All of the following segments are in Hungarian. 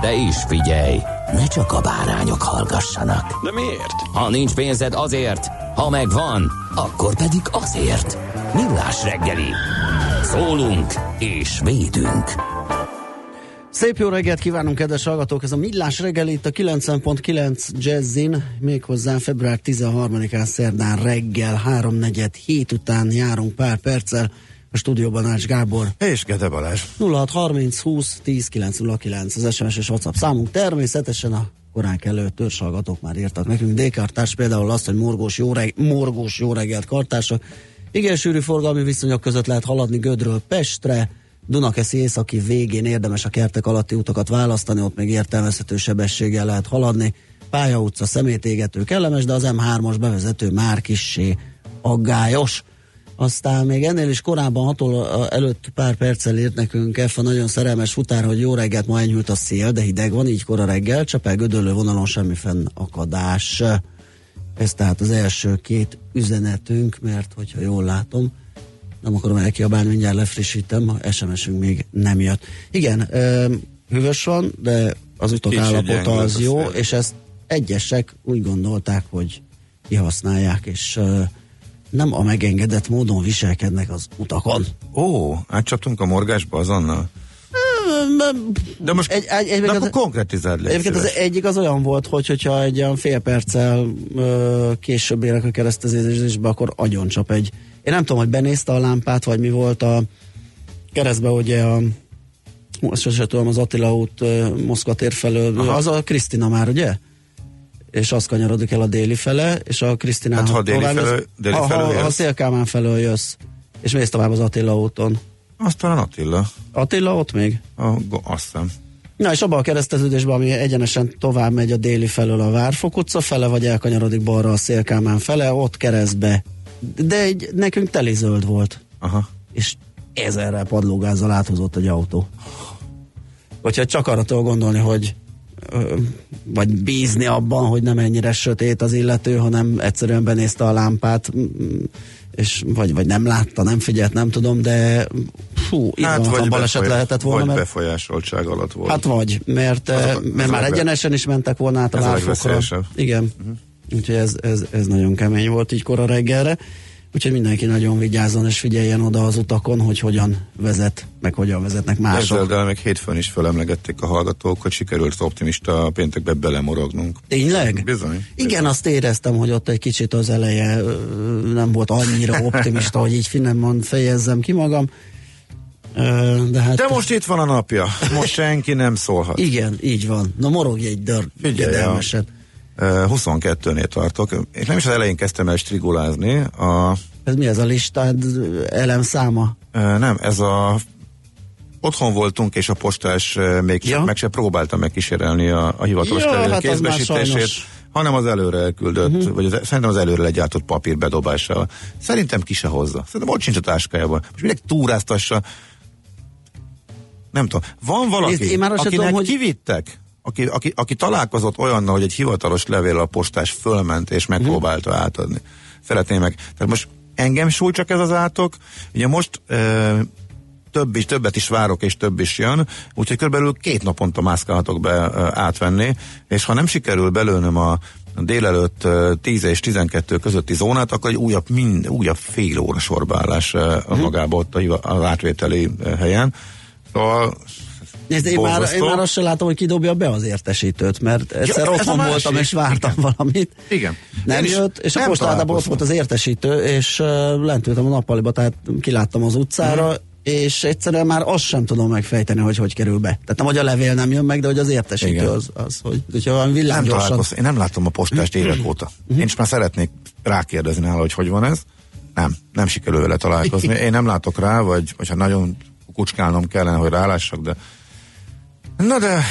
De is figyelj, ne csak a bárányok hallgassanak. De miért? Ha nincs pénzed azért, ha megvan, akkor pedig azért. Millás reggeli. Szólunk és védünk. Szép jó reggelt kívánunk, kedves hallgatók! Ez a Millás reggel itt a 90.9 Jazzin, méghozzá február 13-án szerdán reggel 3.47 után járunk pár perccel a stúdióban Ács Gábor. És Gede Balázs. 0630 20 10 909 az SMS és WhatsApp számunk. Természetesen a korán kellő törzshallgatók már írtak nekünk. D-kartás például azt, hogy morgós jó, reg- morgós jó reggelt kartások. Igen, sűrű forgalmi viszonyok között lehet haladni Gödről Pestre, Dunakeszi északi végén érdemes a kertek alatti utakat választani, ott még értelmezhető sebességgel lehet haladni. Pálya utca, szemétégető kellemes, de az M3-as bevezető már kissé aggályos. Aztán még ennél is korábban hatol előtt pár perccel írt nekünk F a nagyon szerelmes futár, hogy jó reggelt, ma enyhült a szél, de hideg van, így kora reggel, Csepel gödöllő vonalon semmi fennakadás. Ez tehát az első két üzenetünk, mert hogyha jól látom, nem akarom elkiabálni, mindjárt lefrissítem, a SMS-ünk még nem jött. Igen, hűvös van, de az utak állapota az jó, és ezt egyesek úgy gondolták, hogy kihasználják, és ö, nem a megengedett módon viselkednek az utakon. Ó, átcsaptunk a morgásba azonnal? De most Egy- egy- egy- de az- akkor konkretizáld légy Egyébként az egyik az olyan volt, hogy hogyha egy olyan fél perccel ö, később érek a keresztezésbe, akkor agyon csap egy. Én nem tudom, hogy benézte a lámpát, vagy mi volt a keresztbe, ugye a azt sose tudom, az Attila út Moszkva tér felől, Aha. az a Krisztina már, ugye? És az kanyarodik el a déli fele, és a Krisztinán Hát, ha déli felől- déli ha, felől ha, ha. Szélkámán felől jössz, és mész tovább az Attila úton. Azt talán Attila. Attila ott még? A, azt hiszem. Na és abban a kereszteződésben, ami egyenesen tovább megy a déli felől a Várfok utca fele, vagy elkanyarodik balra a Szélkámán fele, ott keresztbe. De egy, nekünk teli zöld volt, Aha. és ezerrel padlógázzal áthozott egy autó. Hogyha csak arra tudok gondolni, hogy vagy bízni abban, hogy nem ennyire sötét az illető, hanem egyszerűen benézte a lámpát, és vagy, vagy nem látta, nem figyelt, nem tudom, de fú, hát, baleset befoly- lehetett volna, vagy mert befolyásoltság alatt volt. Hát vagy, mert, Az az mert már egyenesen is mentek volna át a Ez a várfokra. legveszélyesebb. Igen. Uh-huh. Úgyhogy ez, ez, ez nagyon kemény volt így kora reggelre. Úgyhogy mindenki nagyon vigyázzon és figyeljen oda az utakon, hogy hogyan vezet, meg hogyan vezetnek mások. Ezzel, de még hétfőn is felemlegették a hallgatók, hogy sikerült optimista péntekbe belemorognunk. Tényleg? Bizony. Igen, azt éreztem, hogy ott egy kicsit az eleje nem volt annyira optimista, hogy így finoman fejezzem ki magam. De hát... De most itt van a napja. Most senki nem szólhat. Igen, így van. Na morogj egy dör, Figyelj, 22-nél tartok, és nem is az elején kezdtem el strigulázni, a, Ez mi ez a listád elemszáma? nem, ez a otthon voltunk, és a postás még Ja. meg se próbálta megkísérelni a, a hivatalos Ja, hát kézbesítését, hanem az előre elküldött, uh-huh. vagy az, szerintem az előre legyártott papír bedobásával. Szerintem ki se hozza. Szerintem ott sincs a táskájában. Most mindenki túráztassa. Nem tudom. Van valaki, Nézd, én már akinek tudom, hogy- kivittek, aki, aki, aki találkozott olyannal, hogy egy hivatalos levél a postás fölment és megpróbálta Mhm. átadni. Szeretném meg. Tehát most engem súly csak ez az átok. Ugye most e, több is, többet is várok, és több is jön, úgyhogy körülbelül két naponta mászkálhatok be e, átvenni, és ha nem sikerül belőnöm a délelőtt e, 10 és 12 közötti zónát, akkor egy újabb, mind, újabb fél óra sorbaállás e, magába ott a, az átvételi helyen. Szóval Nézd, én már, én már azt sem látom, hogy kidobja be az értesítőt, mert egyszer ez a otthon voltam és vártam valamit. Igen. Nem Én jött, és a nem postáltában ott volt az értesítő, és uh, lent ültem a nappaliba, tehát kiláttam az utcára, Mhm. és egyszerűen már azt sem tudom megfejteni, hogy hogy kerül be. Tehát nem, hogy a levél nem jön meg, de hogy az értesítő Igen. az, az, hogy hogyha valami Nem villámgyorsan... találkoztam, én nem láttam a postást évek óta. Én is már szeretnék rákérdezni nála, hogy hogy van ez. Nem, nem sikerül vele találkozni. Én nem látok rá, vagy, vagy ha nagyon kucskálnom kellene, hogy rálássak, de na de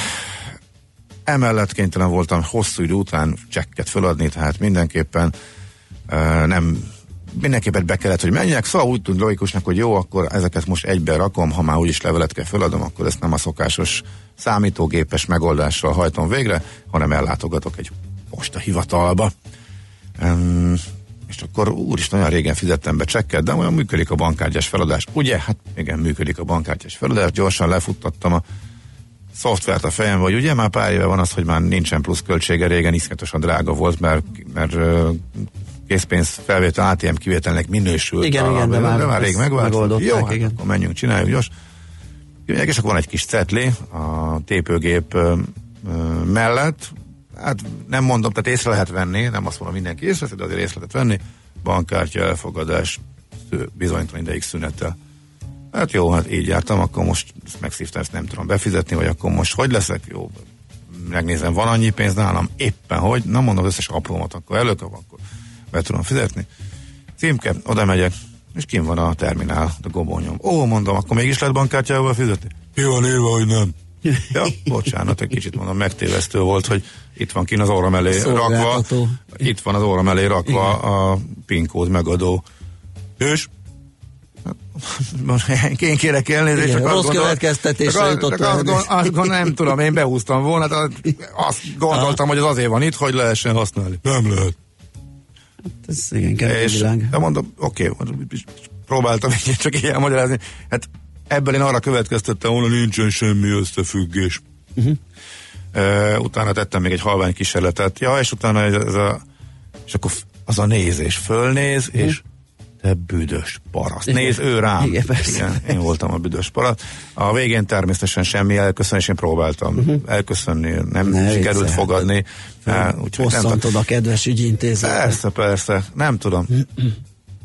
emellett kénytelen voltam hosszú idő után csekket föladni, tehát mindenképpen uh, nem mindenképpen be kellett, hogy menjek, szóval úgy tűnt logikusnak, hogy jó, akkor ezeket most egybe rakom, ha már úgyis levelet kell föladom, akkor ezt nem a szokásos számítógépes megoldással hajtom végre, hanem ellátogatok egy postahivatalba. Um, és akkor úristen, olyan régen fizettem be csekket, de olyan működik a bankkártyás feladás. Ugye? Hát igen, működik a bankkártyás feladás. Gyorsan lefuttattam a szoftvert a fejembe, hogy ugye már pár éve van az, hogy már nincsen plusz költsége, régen iszonyatosan drága volt, mert, mert készpénz felvétel ATM kivételnek minősült. Igen, a, igen, de már de már rég megoldották, Jó, hát igen. akkor menjünk, csináljuk gyors. És akkor van egy kis cetli a tépőgép mellett, hát nem mondom, tehát észre lehet venni, nem azt mondom mindenki észre, de azért észre lehet venni, bankkártya elfogadás, bizonytalan ideig szünetel. Hát jó, hát így jártam, akkor most ezt megszívtam, ezt nem tudom befizetni, vagy akkor most hogy leszek? Jó, megnézem, van annyi pénz nálam, éppen hogy, nem mondom az összes aprómat, akkor előkap, akkor be tudom fizetni. Címke, oda megyek, és kim van a terminál, a gobonyom. Ó, mondom, akkor mégis lehet bankkártyával fizetni? Ki van írva, hogy nem. Ja, bocsánat, egy kicsit mondom, megtévesztő volt, hogy itt van kin az óram elé rakva, itt van az óram elé rakva a PIN kód megadó. És most én kérek elnézést, Igen, csak rossz következtetésre jutott csak el. azt, gondol, azt gondolom, nem tudom, én behúztam volna, tehát azt gondoltam, hogy az azért van itt, hogy lehessen használni. Nem lehet. Ez igen, kemény És világ. de mondom, oké, próbáltam így csak így elmagyarázni. Hát ebből én arra következtettem volna, nincsen semmi összefüggés. Uh-huh. Uh, utána tettem még egy halvány kísérletet. Ja, és utána ez, ez a, és akkor az a nézés, fölnéz, uh-huh. és te büdös paraszt. Igen. Néz ő rám. Igen, persze. Igen, én voltam a büdös paraszt. A végén természetesen semmi elköszönés, én próbáltam uh-huh. elköszönni, nem Ne sikerült viccelj. fogadni. Uh, úgyhogy nem Bosszantod a kedves ügyintézőt. Persze, persze, nem tudom.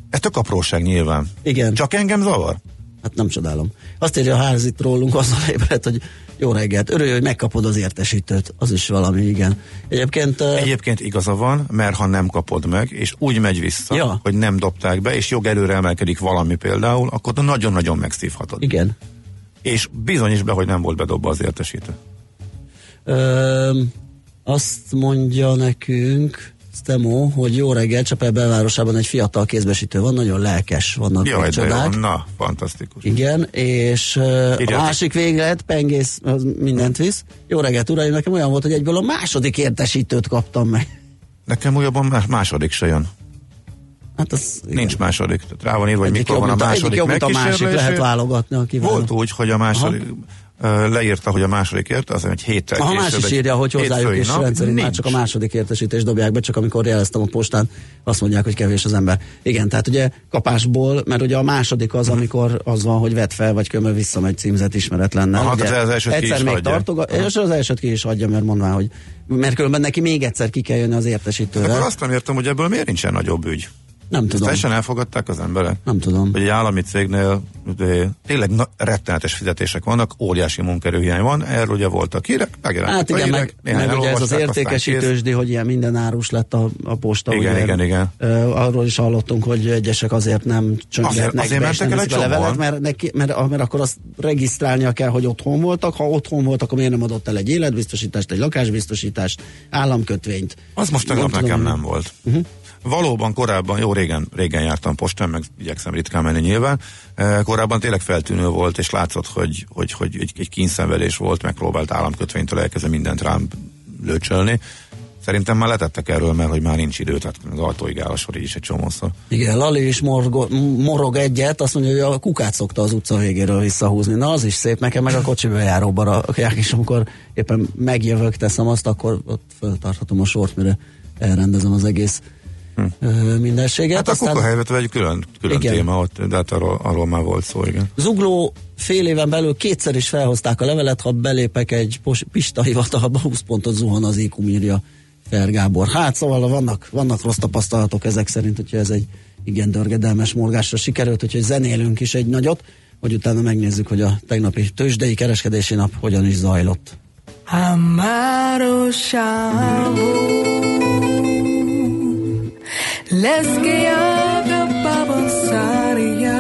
Ez tök apróság nyilván. Igen. Csak engem zavar? Hát nem csodálom. Azt írja a házit rólunk, azzal ébredt, hogy jó reggelt, örülj, hogy megkapod az értesítőt. Az is valami, igen. Egyébként... eh, Egyébként igaza van, mert ha nem kapod meg, és úgy megy vissza, Ja. hogy nem dobták be, és jogerőre emelkedik valami például, akkor nagyon-nagyon megszívhatod. Igen. És bizonyíts be, hogy nem volt bedobva az értesítő. Ö, azt mondja nekünk Stemo, hogy jó reggel, Csepel belvárosában egy fiatal kézbesítő van, nagyon lelkes, vannak Jaj, de jó, csodák. na, fantasztikus. Igen, és uh, a Írjátok. másik véglet, pengész, az mindent visz. Jó reggelt, uraim, nekem olyan volt, hogy egyből a második értesítőt kaptam meg. Nekem újabban más- második se jön. Hát az, igen. Nincs második. Tehát rá van írva, hogy mikor van a a- második mint a másik, lehet válogatni a kívánok. Volt úgy, hogy a második ö, leírta, hogy a második ért, az egy héttel A más később, is egy írja, hogy hozzájuk is nap. rendszerint már Nincs. csak a második értesítést dobják be, csak amikor jeleztem a postán, azt mondják, hogy kevés az ember. Igen, tehát ugye kapásból, mert ugye a második az, amikor az van, hogy vett fel, vagy kömör visszamegy címzet ismeretlennel. Aha, ugye, az elsőt ki egyszer is még tartoga, és az elsőt ki is hagyja, mert mondván, hogy mert különben neki még egyszer ki kell jönni az értesítőre. Akkor azt nem értem, hogy ebből miért nincsen nagyobb ügy. Nem tudom. teljesen elfogadták az emberek. Nem tudom. Hogy egy állami cégnél de tényleg na, rettenetes fizetések vannak, óriási munkerőhiány van, erről ugye voltak hírek, megjelentek Hát igen, hírek, meg, meg ugye ez az értékesítősdi, hogy ilyen minden árus lett a, a posta. Igen, ugye, igen, igen. Ö, arról is hallottunk, hogy egyesek azért nem csöngetnek azért be, és mentek nem el egy be levelet, mert, neki, mert, mert akkor azt regisztrálnia kell, hogy otthon voltak. Ha otthon voltak, akkor miért nem adott el egy életbiztosítást, egy lakásbiztosítást, államkötvényt. Az most tegnap nekem nem volt. Uh-huh. Valóban korábban, jó régen, régen jártam postán, meg igyekszem ritkán menni nyilván. Eh, korábban tényleg feltűnő volt, és látszott, hogy, hogy, hogy egy, egy kínszenvedés volt, megpróbált államkötvénytől elkezdve mindent rám lőcsölni. Szerintem már letettek erről, mert hogy már nincs idő, tehát az ajtóig áll a sor így is egy csomószor. Igen, Lali is morgo, morog egyet, azt mondja, hogy a kukát szokta az utca végéről visszahúzni. Na, az is szép, nekem meg a kocsiba járóba rakják, és amikor éppen megjövök, teszem azt, akkor ott föltarthatom a sort, mire elrendezem az egész ö, mindenséget. Hát a kukahelyvet egy külön, külön Igen. téma ott, de hát arról, arról már volt szó, igen. Zugló fél éven belül kétszer is felhozták a levelet, ha belépek egy pos- Pista hivatalba, 20 pontot zuhan az IQ írja Fer Gábor. Hát szóval vannak, vannak rossz tapasztalatok ezek szerint, hogyha ez egy igen dörgedelmes morgásra sikerült, úgyhogy zenélünk is egy nagyot, hogy utána megnézzük, hogy a tegnapi tőzsdei kereskedési nap hogyan is zajlott. Amaro Let's get up the bubble, Saria.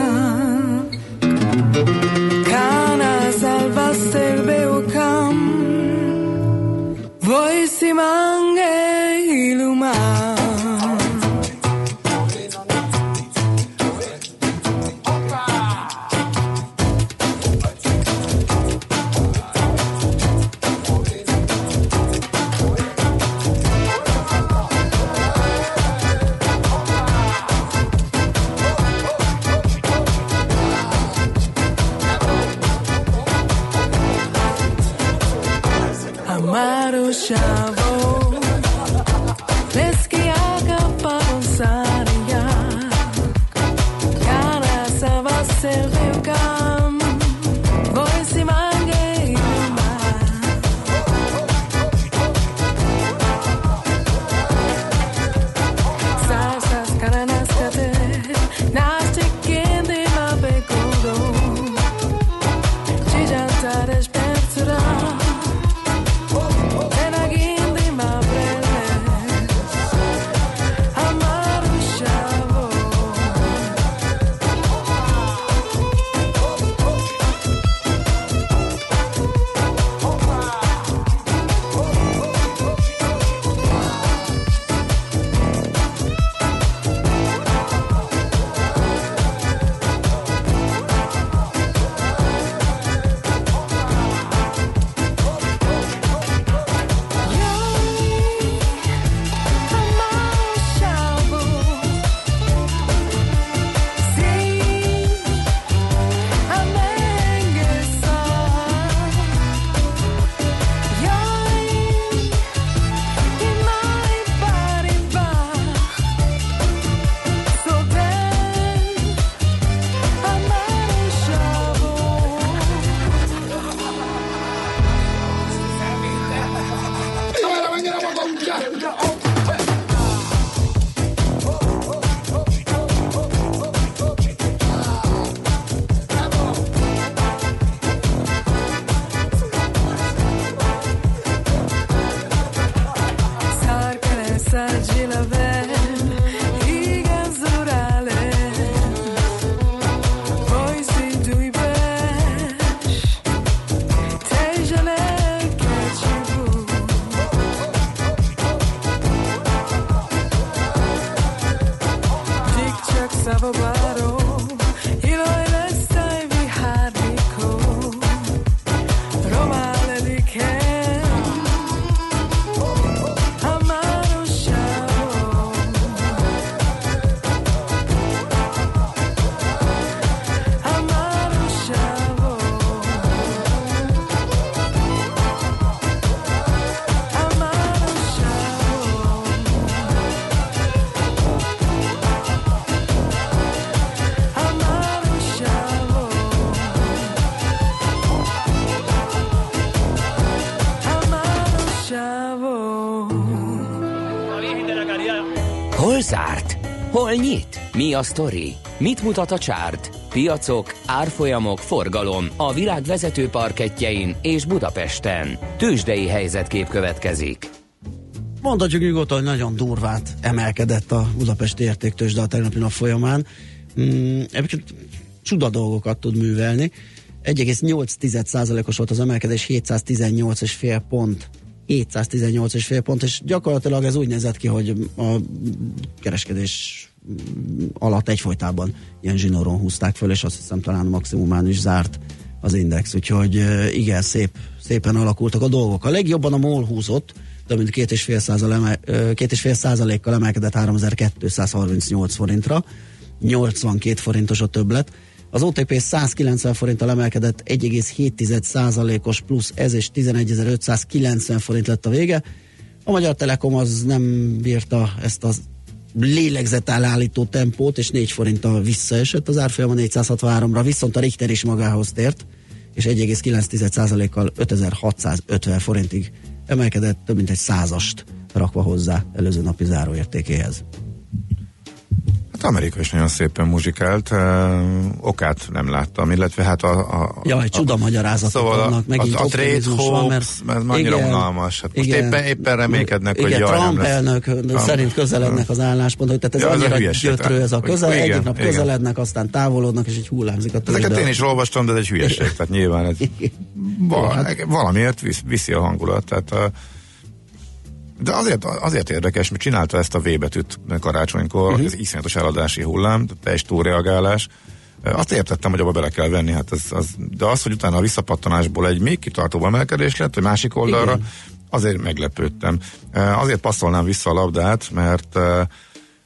Nyit? Mi a sztori? Mit mutat a csárt? Piacok, árfolyamok, forgalom a világ vezető parketjein és Budapesten. Tősdei helyzetkép következik. Mondhatjuk nyugodtan, hogy nagyon durvát emelkedett a Budapesti értéktős, de a tegnapi nap folyamán. Mm, egyébként csuda dolgokat tud művelni. 1,8%-os volt az emelkedés, 718,5 pont 718,5 pont, és gyakorlatilag ez úgy nézett ki, hogy a kereskedés alatt egyfolytában ilyen zsinóron húzták föl, és azt hiszem talán maximumán is zárt az index, úgyhogy igen, szép, szépen alakultak a dolgok. A legjobban a MOL húzott, több mint két és fél, százal emel, ö, két és fél százalékkal emelkedett 3238 forintra, 82 forintos a többlet. Az OTP 190 forinttal emelkedett 1,7 százalékos plusz ez, és 11.590 forint lett a vége. A Magyar Telekom az nem bírta ezt az lélegzetállító tempót, és 4 forinttal visszaesett az árfolyama 463-ra, viszont a Richter is magához tért, és 1,9%-kal 5650 forintig emelkedett, több mint egy százast rakva hozzá előző napi záróértékéhez. Hát Amerika is nagyon szépen muzsikált, okát nem láttam, illetve hát a... a Ja, egy csuda magyarázatok szóval vannak, megint a, a trade van, mert mert annyira igen, unalmas. Hát most igen. éppen, éppen reménykednek, hogy igen, jaj, nem Trump lesz. elnök Trump. szerint közelednek az álláspontok, tehát ez Ja, a annyira hülyeség. gyötrő ez a Hogy- közel, igen, egyik nap igen. közelednek, aztán távolodnak, és így hullámzik a tőzsde. Ezeket én is olvastam, de ez egy hülyeség, tehát nyilván ez val- Hát- valamiért visz, viszi a hangulat. Tehát, uh, de azért, azért érdekes, mert csinálta ezt a V betűt karácsonykor, uh-huh. ez iszonyatos eladási hullám, teljes túlreagálás. Azt értettem, hogy abba bele kell venni, hát ez, az, de az, hogy utána a visszapattanásból egy még kitartóbb emelkedés lett, vagy másik oldalra, Igen. azért meglepődtem. Azért passzolnám vissza a labdát, mert uh,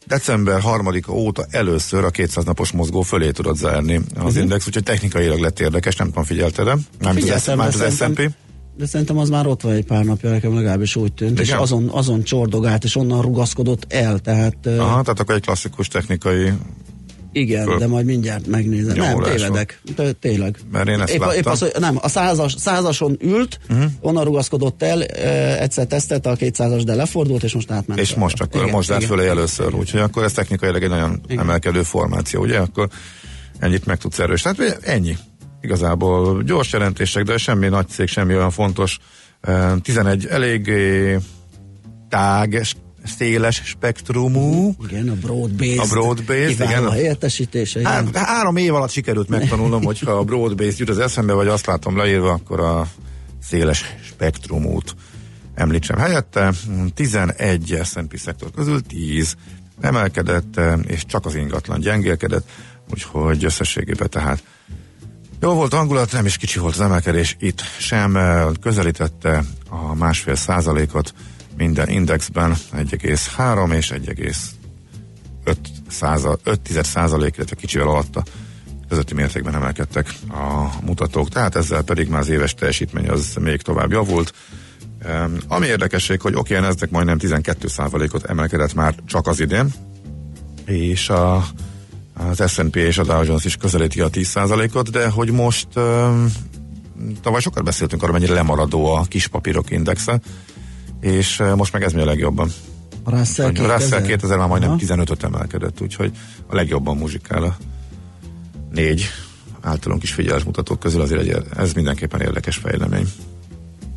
december 3-a óta először a 200 napos mozgó fölé tudod zárni az uh-huh. index, úgyhogy technikailag lett érdekes, nem tudom, figyelted de az, Figyeltem, az szerintem- S&P. De szerintem az már ott van egy pár napja, nekem legalábbis úgy tűnt, és Igen? azon, azon csordogált, és onnan rugaszkodott el, tehát Aha, tehát akkor egy klasszikus technikai, igen, föl- de majd mindjárt megnézem. Nem, tévedek, de tényleg. Mert én ezt épp, láttam. épp az, nem, a százas, százason ült, uh-huh. onnan rugaszkodott el, uh, egyszer tesztelte a 200-as, de lefordult, és most átment. és most akkor, Igen, most igen. fölé először, úgyhogy akkor ez technikailag egy nagyon Igen. emelkedő formáció, ugye? Akkor ennyit meg tudsz erős. Tehát ennyi. Igazából gyors jelentések, de semmi nagy cég, semmi olyan fontos. Eh, 11 eléggé tág, széles spektrumú. Igen, a broad-based. A broad-based, igen. a értesítése. igen. Hát, három év alatt sikerült megtanulnom, hogyha a broad-based jut az eszembe, vagy azt látom leírva, akkor a széles spektrumút említsem helyette. 11 S&P szektor közül 10 emelkedett, és csak az ingatlan gyengélkedett, úgyhogy összességében tehát jó volt hangulat, nem is kicsi volt az emelkedés, itt sem eh, közelítette a másfél százalékot minden indexben, 1,3 és 1,5 százal, 5 százalék, illetve kicsivel alatta közötti mértékben emelkedtek a mutatók, tehát ezzel pedig már az éves teljesítmény az még tovább javult. Um, ami érdekesség, hogy oké, okay, ezek majdnem 12 százalékot emelkedett már csak az idén, és a, az S&P és a Dow Jones is közelíti a 10 százalékot, de hogy most tavaly sokat beszéltünk arról, mennyire lemaradó a kis papírok indexe, és most meg ez mi a legjobban. A Russell A 2000. Russell 2000 már majdnem Aha. 15-öt emelkedett, úgyhogy a legjobban muzsikál a négy általunk is figyelés mutatók közül azért egy, ez mindenképpen érdekes fejlemény.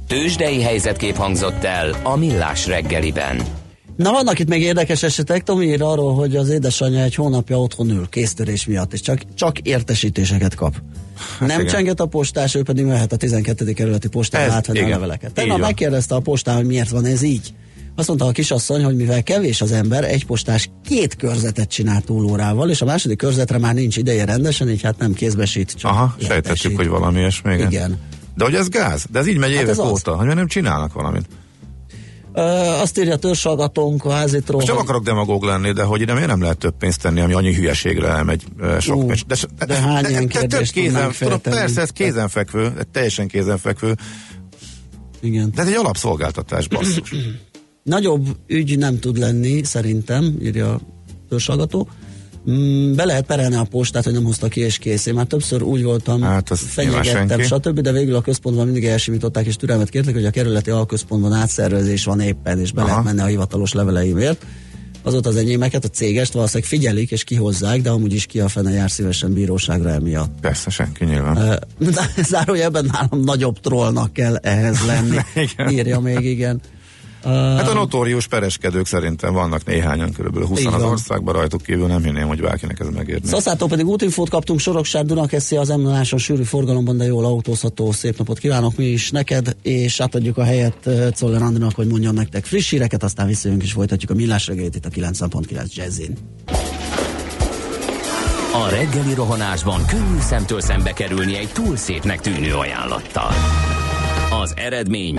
Tőzsdei helyzetkép hangzott el a Millás reggeliben. Na vannak itt még érdekes esetek, Tomi ír arról, hogy az édesanyja egy hónapja otthon ül kéztörés miatt, és csak, csak értesítéseket kap. Nem igen. csenget a postás, ő pedig mehet a 12. kerületi postára Ez- átvenni a leveleket. Tegnap megkérdezte a postán, hogy miért van ez így. Azt mondta a kisasszony, hogy mivel kevés az ember, egy postás két körzetet csinál túlórával, és a második körzetre már nincs ideje rendesen, így hát nem kézbesít, csak Aha, értesít. sejtettük, hogy valami ilyesmi. Igen. Igen. De hogy ez gáz? De ez így megy Hát évek az. óta, hogy nem csinálnak valamit. Azt írja törzsalgatónk a házitról, Most nem hogy- akarok demagóg lenni, de hogy ide miért nem lehet több pénzt tenni, ami annyi hülyeségre elmegy sok Ú, meccs. de hány ilyen több kérdést kézen, tudom, persze, ez kézenfekvő, teljesen kézenfekvő, Igen. de ez egy alapszolgáltatás, basszus. Nagyobb ügy nem tud lenni, szerintem, írja a törzsalgató. Mm, be lehet perelni a postát, hogy nem hozta ki és kész. Én már többször úgy voltam, Hát, fenyegettem, stb., de végül a központban mindig elsimították, és türelmet kértek, hogy a kerületi alközpontban átszervezés van éppen, és be Aha. lehet menni a hivatalos leveleimért. Azóta az enyémeket, a cégest valószínűleg figyelik és kihozzák, de amúgy is ki a fene jár szívesen bíróságra emiatt. Persze, senki nyilván. Zárójelben nálam nagyobb trollnak kell ehhez lenni, Igen. írja még, igen. Hát a notórius pereskedők szerintem vannak néhányan, körülbelül 20 Így az országban, rajtuk kívül nem hinném, hogy bárkinek ez megérni. Szaszától pedig útinfót kaptunk, Soroksár Dunakeszi az m sűrű forgalomban, de jól autózható. Szép napot kívánok mi is neked, és átadjuk a helyet Czoller Andrinak, hogy mondjon nektek friss híreket, aztán visszajönk és folytatjuk a millás reggelyt itt a 90.9 Jazzin. A reggeli rohanásban könnyű szemtől szembe kerülni egy túl szépnek tűnő ajánlattal. Az eredmény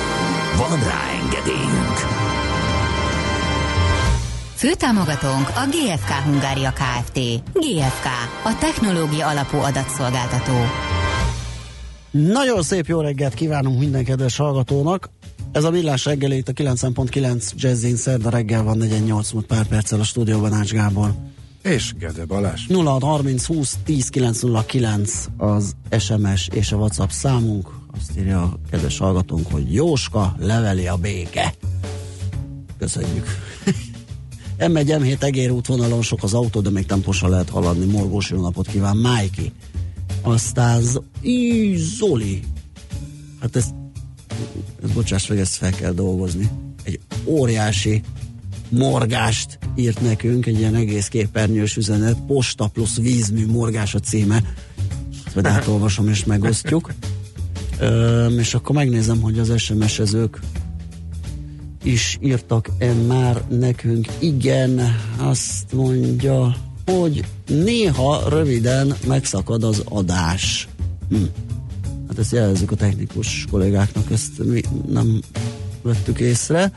Van rá engedélyünk! Főtámogatónk a GFK Hungária Kft. GFK, a technológia alapú adatszolgáltató. Nagyon szép jó reggelt kívánunk minden kedves hallgatónak. Ez a villás reggeli itt a 9.9 Jazzin szerda reggel van 48 múlt pár perccel a stúdióban Ács Gábor. És Gede Balázs. 0630 20 10 909 az SMS és a WhatsApp számunk. Azt írja a kedves hallgatónk, hogy Jóska leveli a béke. Köszönjük. M1 M7 Egér útvonalon sok az autó, de még temposan lehet haladni. Morgós jó napot kíván, Májki. Aztán Z- Í, Zoli. Hát ezt, ezt bocsáss meg, ezt fel kell dolgozni. Egy óriási morgást írt nekünk, egy ilyen egész képernyős üzenet, posta plusz vízmű morgás a címe. Ezt majd átolvasom és megosztjuk. Öm, és akkor megnézem, hogy az SMS-ezők is írtak-e már nekünk. Igen, azt mondja, hogy néha röviden megszakad az adás. Hm. Hát ezt jelezzük a technikus kollégáknak, ezt mi nem vettük észre.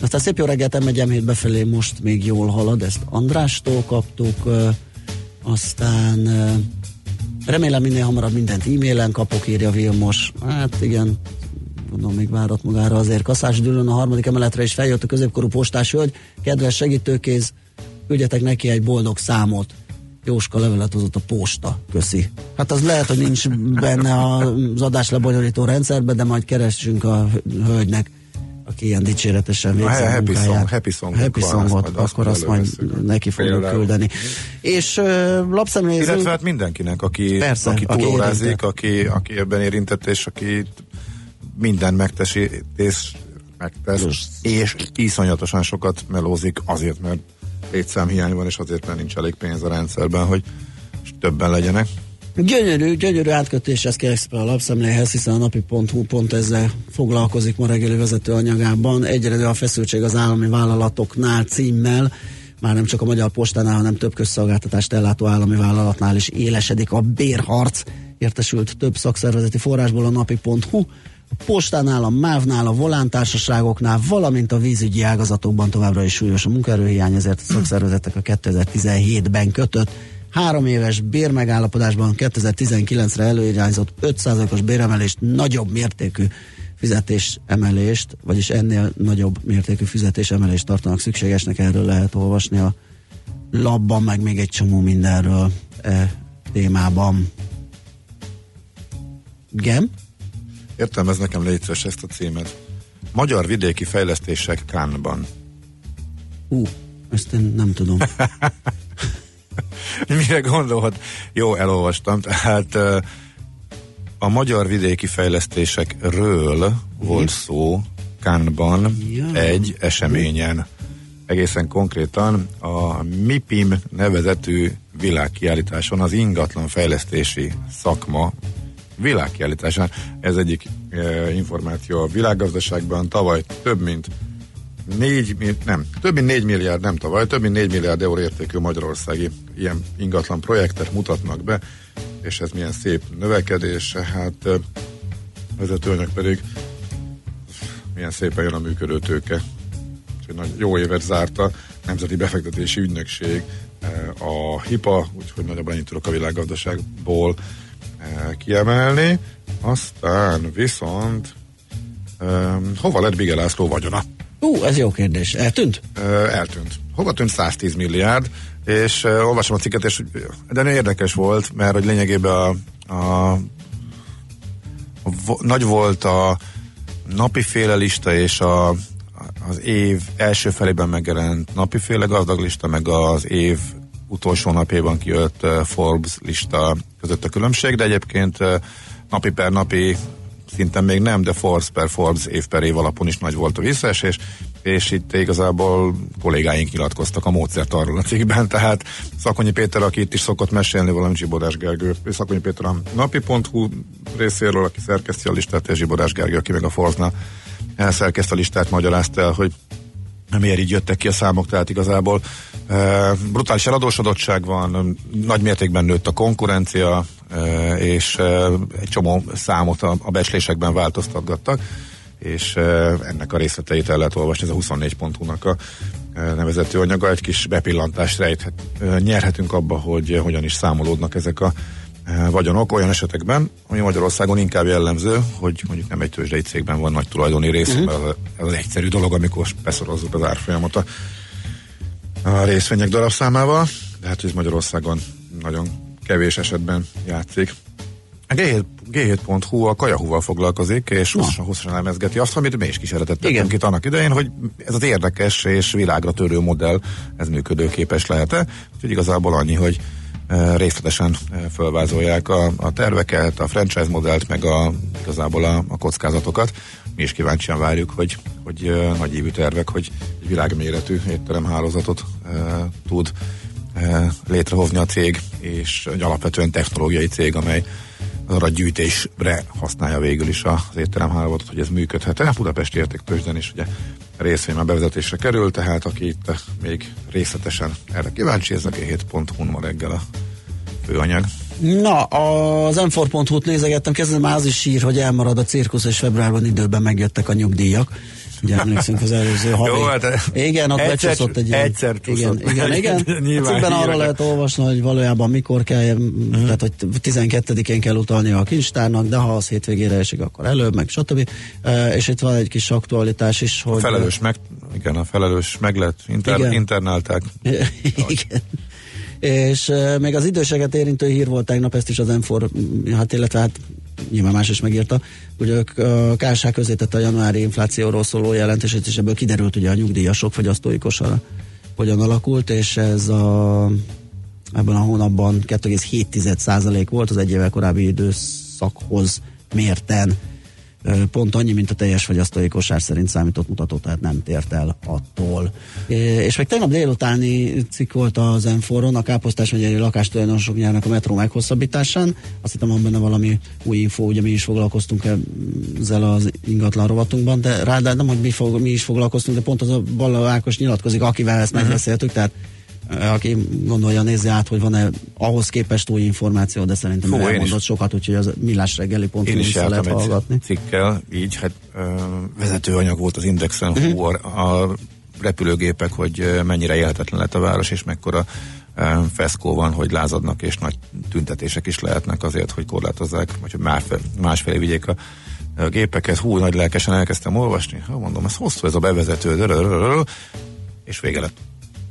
Aztán szép jó reggelt, megyem hét befelé, most még jól halad, ezt Andrástól kaptuk, aztán remélem minél hamarabb mindent e-mailen kapok, írja Vilmos. Hát igen, gondolom még várat magára azért Kaszás Dülön a harmadik emeletre is feljött a középkorú postás hölgy. Kedves segítőkéz, küldjetek neki egy boldog számot. Jóska levelet hozott a posta, köszi. Hát az lehet, hogy nincs benne az adás lebonyolító rendszerben, de majd keressünk a hölgynek, aki ilyen dicséretesen végzi A happy song- happy songunk happy songot, azt akkor azt majd neki fogjuk küldeni. És uh, lapszemléző... Illetve hát mindenkinek, aki, Persze, aki túlórázik, aki, aki ebben érintett, és aki minden megteszi, és megtesz, Plusz. és iszonyatosan sokat melózik azért, mert létszámhiány van, és azért, mert nincs elég pénz a rendszerben, hogy többen legyenek. Gyönyörű, gyönyörű átkötéshez kérek szépen a lapszemléhez, hiszen a napi.hu pont ezzel foglalkozik ma reggeli vezető anyagában. Egyre a feszültség az állami vállalatoknál címmel, már nem csak a Magyar Postánál, hanem több közszolgáltatást ellátó állami vállalatnál is élesedik a bérharc. Értesült több szakszervezeti forrásból a napi.hu. A postánál, a MÁV-nál, a volántársaságoknál, valamint a vízügyi ágazatokban továbbra is súlyos a munkaerőhiány, ezért a szakszervezetek a 2017-ben kötött három éves bérmegállapodásban 2019-re előirányzott 5%-os béremelést nagyobb mértékű fizetés emelést, vagyis ennél nagyobb mértékű fizetés emelést tartanak szükségesnek, erről lehet olvasni a labban, meg még egy csomó mindenről e témában. Gem? Értem, ez nekem létszes ezt a címet. Magyar vidéki fejlesztések Kánban. Ú, ezt én nem tudom. Mire gondolhat? Jó, elolvastam. Tehát a magyar vidéki fejlesztésekről volt szó Kánban egy eseményen. Egészen konkrétan a MIPIM nevezetű világkiállításon az ingatlan fejlesztési szakma világkiállításán. Ez egyik e, információ a világgazdaságban tavaly több mint 4, mi- nem, több mint 4 milliárd, nem tavaly, több mint 4 milliárd euró értékű magyarországi ilyen ingatlan projektet mutatnak be, és ez milyen szép növekedés, hát ö, vezetőanyag pedig milyen szépen jön a működő tőke. Úgyhogy nagy, jó évet zárt a Nemzeti Befektetési Ügynökség, a HIPA, úgyhogy nagyobb ennyit tudok a világgazdaságból kiemelni. Aztán viszont hova lett Bige László vagyona? Ú, ez jó kérdés. Eltűnt? Eltűnt. Hova tűnt 110 milliárd, és uh, olvasom a cikket, és de nagyon érdekes volt, mert hogy lényegében a, a, a vo, nagy volt a napi féle lista és a, az év első felében megjelent napi féle gazdag lista, meg az év utolsó napjában kijött uh, Forbes lista között a különbség, de egyébként uh, napi per napi szinten még nem, de Forbes per Forbes év per év alapon is nagy volt a visszaesés, és itt igazából kollégáink nyilatkoztak a módszert arról a cikkben, tehát Szakonyi Péter, aki itt is szokott mesélni, valamint Zsibodás Gergő, Szakonyi Péter a napi.hu részéről, aki szerkeszti a listát, és Zsibodás Gergő, aki meg a Forbes-nál elszerkeszt a listát, magyarázta el, hogy miért így jöttek ki a számok, tehát igazából e, brutális eladósodottság van, nagy mértékben nőtt a konkurencia, és egy csomó számot a, becslésekben változtatgattak, és ennek a részleteit el lehet olvasni, ez a 24.hu-nak a nevezető anyaga, egy kis bepillantást rejthet, nyerhetünk abba, hogy hogyan is számolódnak ezek a vagyonok. Olyan esetekben, ami Magyarországon inkább jellemző, hogy mondjuk nem egy tőzsdei cégben van nagy tulajdoni rész, uh-huh. mert az, az egyszerű dolog, amikor beszorozzuk az árfolyamot a, a részvények darabszámával, de hát ez Magyarországon nagyon kevés esetben játszik. A G7, G7.hu a kajahúval foglalkozik, és hosszasan, hosszasan elemezgeti azt, amit mi is kísérletet itt annak idején, hogy ez az érdekes és világra törő modell, ez működőképes lehet-e. Úgyhogy igazából annyi, hogy részletesen fölvázolják a, a terveket, a franchise modellt, meg a, igazából a, a kockázatokat. Mi is kíváncsian várjuk, hogy, hogy uh, nagy évű tervek, hogy egy világméretű étteremhálózatot uh, tud létrehozni a cég, és egy alapvetően technológiai cég, amely arra gyűjtésre használja végül is az étteremhálózatot, hogy ez működhet. A Budapesti értéktősden is ugye részvény már bevezetésre kerül, tehát aki itt még részletesen erre kíváncsi, ez a g7.hu ma reggel a főanyag. Na, az m nézegettem, kezdem az is sír, hogy elmarad a cirkusz, és februárban időben megjöttek a nyugdíjak. Ugye emlékszünk az előző havi. Jó, hát igen, ott egyszer, becsúszott egy ilyen. Egyszer igen, igen, igen. Nyilván Cikkben arról hírek. lehet olvasni, hogy valójában mikor kell, uh-huh. tehát hogy 12-én kell utalni a kincstárnak, de ha az hétvégére esik, akkor előbb, meg stb. E, és itt van egy kis aktualitás is, hogy... A felelős meg, igen, a felelős meg lett, inter, Igen. internálták. Igen. És uh, még az időseket érintő hír volt tegnap, ezt is az M4, hát illetve hát nyilván más is megírta, hogy a KSH közé a januári inflációról szóló jelentését, és ebből kiderült ugye a nyugdíjasok fogyasztói kosara hogyan alakult, és ez a, ebben a hónapban 2,7% volt az egy évvel korábbi időszakhoz mérten pont annyi, mint a teljes fogyasztói kosár szerint számított mutató, tehát nem tért el attól. És még tegnap délutáni cikk volt az M4-on, a Káposztás megyei lakástulajdonosok nyernek a metró meghosszabbításán. Azt hittem, van benne valami új info, ugye mi is foglalkoztunk ezzel az ingatlan rovatunkban, de rá, de nem, hogy mi, fog, mi is foglalkoztunk, de pont az a Balla Ákos nyilatkozik, akivel ezt megbeszéltük, tehát aki gondolja, nézze át, hogy van-e ahhoz képest új információ, de szerintem Fú, elmondott is. sokat, úgyhogy az millásreggeli.hu Én is lehet hallgatni. cikkel, így hát ö, vezetőanyag volt az Indexen, uh-huh. hú, a, a repülőgépek, hogy mennyire élhetetlen lett a város, és mekkora feszkó van, hogy lázadnak, és nagy tüntetések is lehetnek azért, hogy korlátozzák, vagy hogy másfelé, másfelé vigyék a, gépeket. Hú, nagy lelkesen elkezdtem olvasni. Ha mondom, ez hosszú ez a bevezető, és vége lett.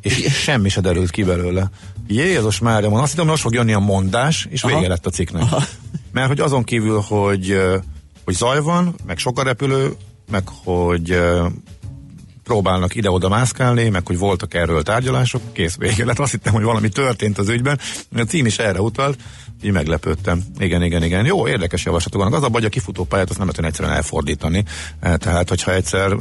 És semmi se derült ki belőle. Jézus Mária, azt hittem, most fog jönni a mondás, és vége Aha. lett a cikknek. Mert hogy azon kívül, hogy, hogy zaj van, meg sok a repülő, meg hogy próbálnak ide-oda mászkálni, meg hogy voltak erről tárgyalások, kész vége lett. Azt hittem, hogy valami történt az ügyben. A cím is erre utalt, így meglepődtem. Igen, igen, igen. Jó, érdekes javaslatok vannak. Az a baj, hogy a kifutópályát azt nem lehet egyszerűen elfordítani. Eh, Tehát, hogyha egyszer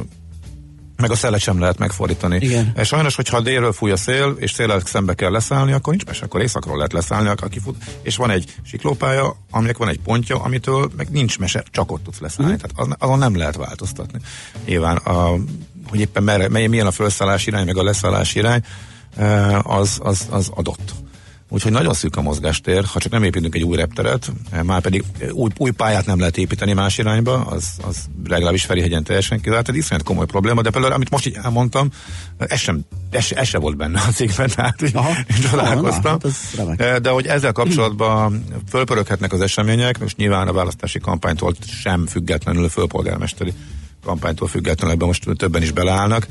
meg a szelet sem lehet megfordítani. Igen. Sajnos, hogyha délről fúj a szél, és széllel szembe kell leszállni, akkor nincs mese, akkor északról lehet leszállni, aki fut, és van egy siklópálya, aminek van egy pontja, amitől meg nincs mese, csak ott tudsz leszállni. Mhm. Tehát az, azon nem lehet változtatni. Nyilván, a, hogy éppen merre, mely, milyen a felszállás irány, meg a leszállás irány, e, az, az, az adott. Úgyhogy nagyon szűk a mozgástér, ha csak nem építünk egy új repteret, eh, már pedig eh, új, új pályát nem lehet építeni más irányba, az, az legalábbis Ferihegyen teljesen kizárt, ez iszonyat komoly probléma, de például, amit most így elmondtam, eh, ez sem, ez, ez se volt benne a cikkben, tehát Aha. csodálkoztam. Na, hát. Eh, De hogy ezzel kapcsolatban fölpöröghetnek az események, most nyilván a választási kampánytól sem függetlenül, a főpolgármesteri kampánytól függetlenül ebben most többen is beleállnak.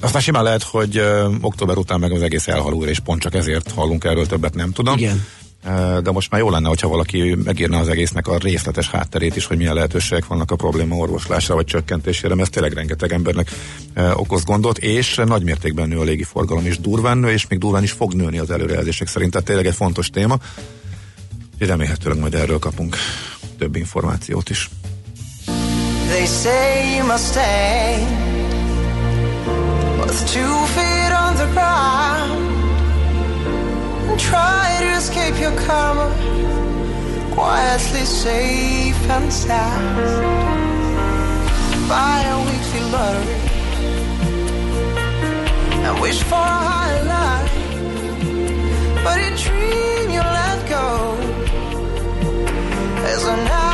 Aztán simán lehet, hogy eh, október után meg az egész elhalul, és pont csak ezért hallunk erről többet, nem tudom. Igen. De most már jó lenne, hogyha valaki megírna az egésznek a részletes hátterét is, hogy milyen lehetőségek vannak a probléma orvoslásra vagy csökkentésére, mert ez tényleg rengeteg embernek okoz gondot, és nagy mértékben nő a légiforgalom is durván nő, és még durván is fog nőni az előrejelzések szerint, tehát tényleg egy fontos téma. Úgyhogy Remélhetőleg majd erről kapunk több információt is. They say you must stay with two feet on the ground and try to escape your karma. Quietly safe and sound. Buy a weekly lottery. And wish for a higher life, but a dream you let go. Is a knife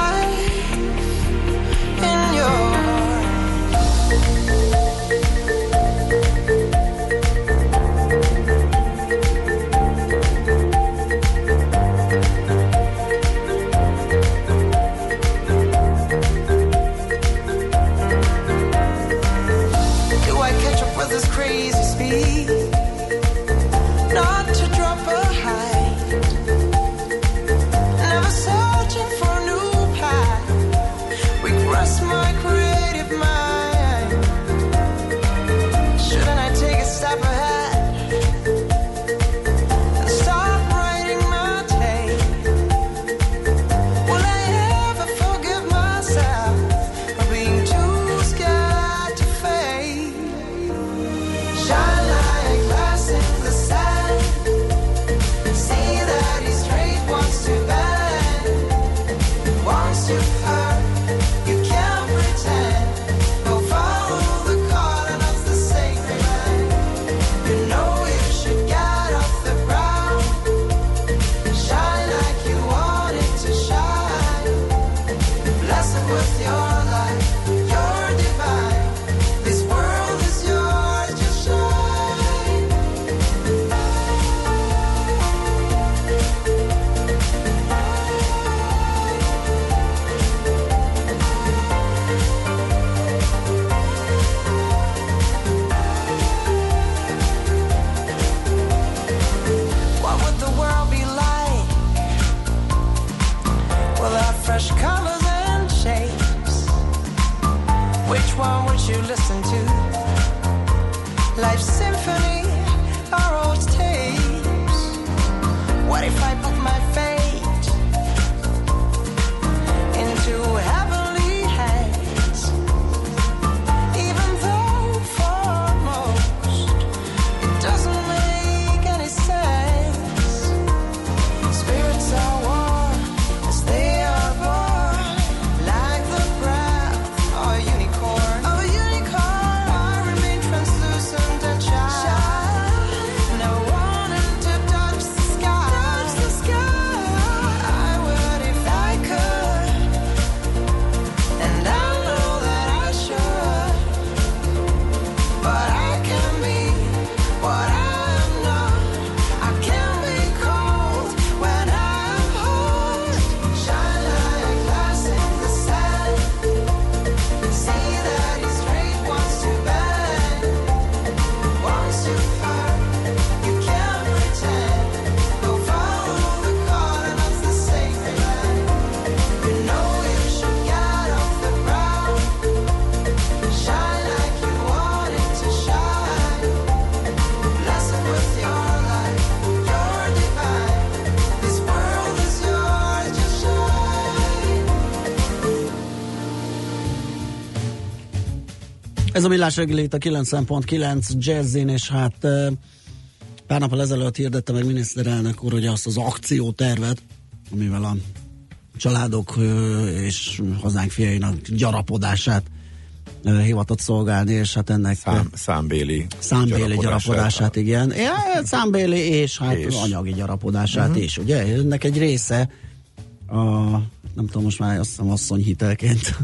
Ez a millás reggeli itt a 9.9 Jazzin, és hát pár nappal ezelőtt hirdette meg miniszterelnök úr, hogy azt az akciótervet, amivel a családok és hazánk fiainak gyarapodását hivatott szolgálni, és hát ennek Szám, számbéli, számbéli gyarapodását, igen. Ja, számbéli és hát És. anyagi gyarapodását uh-huh. is, ugye? Ennek egy része a, nem tudom, most már azt hiszem asszonyhitelként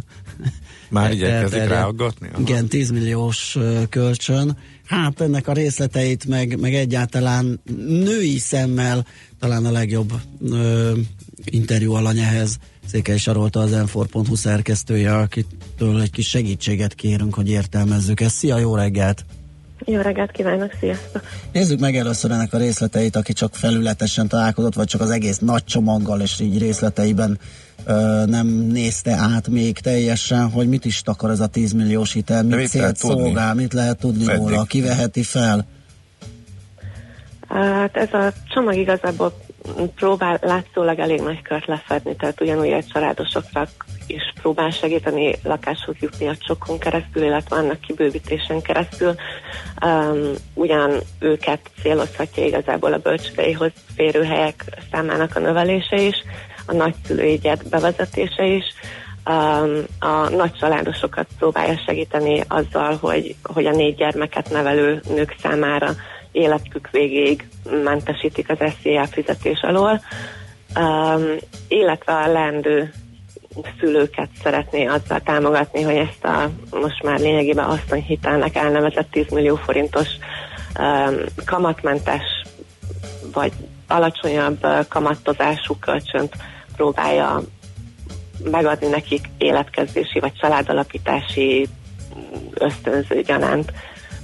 Már igyekezik ráaggatni? Igen, 10 milliós kölcsön. Hát ennek a részleteit, meg, meg egyáltalán női szemmel talán a legjobb ö, interjú alany ehhez. Székely Sarolta az m szerkesztője, akitől egy kis segítséget kérünk, hogy értelmezzük ezt. Szia, jó reggelt! Jó reggelt kívánok, sziasztok! Nézzük meg először ennek a részleteit, aki csak felületesen találkozott, vagy csak az egész nagy csomaggal, és így részleteiben ö, nem nézte át még teljesen, hogy mit is takar ez a 10 milliós hitel, mit, mit célt lehet tudni? szolgál, mit lehet tudni Eddig. róla, ki veheti fel. Hát ez a csomag igazából próbál látszólag elég nagy kört lefedni, tehát ugyanúgy egy családosokra is próbál segíteni lakáshoz jutni a csokon keresztül, illetve annak kibővítésen keresztül. Um, ugyan őket célozhatja igazából a bölcsődeihoz férő helyek számának a növelése is, a nagyszülői gyert bevezetése is, um, a nagy családosokat próbálja segíteni azzal, hogy, hogy a négy gyermeket nevelő nők számára életük végéig mentesítik az SZIA fizetés alól, um, illetve a leendő szülőket szeretné azzal támogatni, hogy ezt a most már lényegében asszonyhitelnek elnevezett 10 millió forintos um, kamatmentes vagy alacsonyabb uh, kamattozású kölcsönt próbálja megadni nekik életkezdési vagy családalapítási ösztönző gyanánt,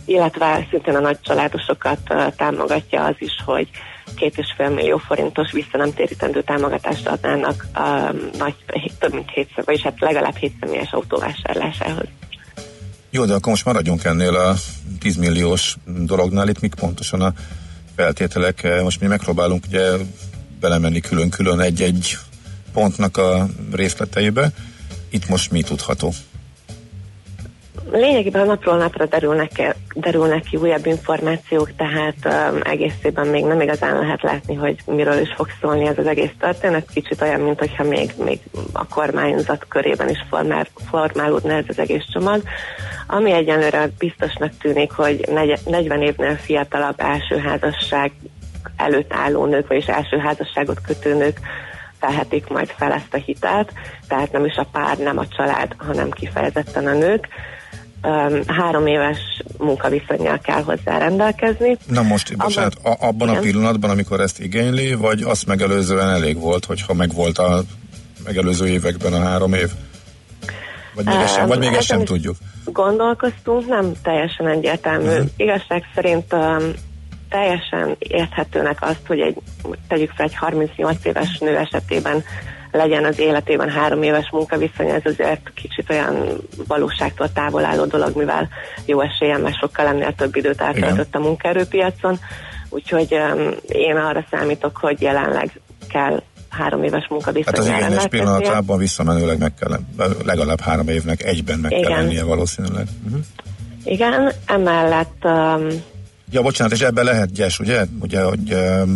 illetve szintén a nagy családosokat támogatja az is, hogy két és fél millió forintos vissza nem térítendő támogatást adnának um, nagy, több mint hétszer, vagyis hát legalább hétszemélyes autóvásárlásához. Jó, de akkor most maradjunk ennél a 10 milliós dolognál, itt mik pontosan a feltételek. Most mi megpróbálunk ugye belemenni külön-külön egy-egy pontnak a részleteibe. Itt most mi tudható? Lényegében napról napra derülnek, derülnek ki újabb információk, tehát um, egészében még nem igazán lehet látni, hogy miről is fog szólni ez az egész történet. Kicsit olyan, mint hogyha még, még a kormányzat körében is formál, formálódna ez az egész csomag. Ami egyenlőre biztosnak tűnik, hogy negy- 40 évnél fiatalabb első házasság előtt álló nők, vagyis első házasságot kötő nők felhetik majd fel ezt a hitelt, tehát nem is a pár, nem a család, hanem kifejezetten a nők um, három éves munkaviszonyjal kell hozzá rendelkezni. Na most, bocsánat, a, abban Igen. a pillanatban, amikor ezt igényli, vagy azt megelőzően elég volt, hogyha megvolt a megelőző években a három év? Vagy még, ezt, sem, vagy még ezt sem tudjuk? Gondolkoztunk, nem teljesen egyértelmű. Mhm. Igazság szerint um, teljesen érthetőnek azt, hogy egy, tegyük fel egy 38 éves nő esetében legyen az életében három éves munkaviszony, ez azért kicsit olyan valóságtól távol álló dolog, mivel jó eséllyel már sokkal ennél több időt eltöltött a munkaerőpiacon. Úgyhogy um, én arra számítok, hogy jelenleg kell három éves Hát az igényes pillanatában visszamenőleg meg kell, legalább három évnek egyben meg kell Igen. lennie valószínűleg. Uh-huh. Igen, emellett um, Ja, bocsánat, és ebben lehet gyes, ugye? Ugye, hogy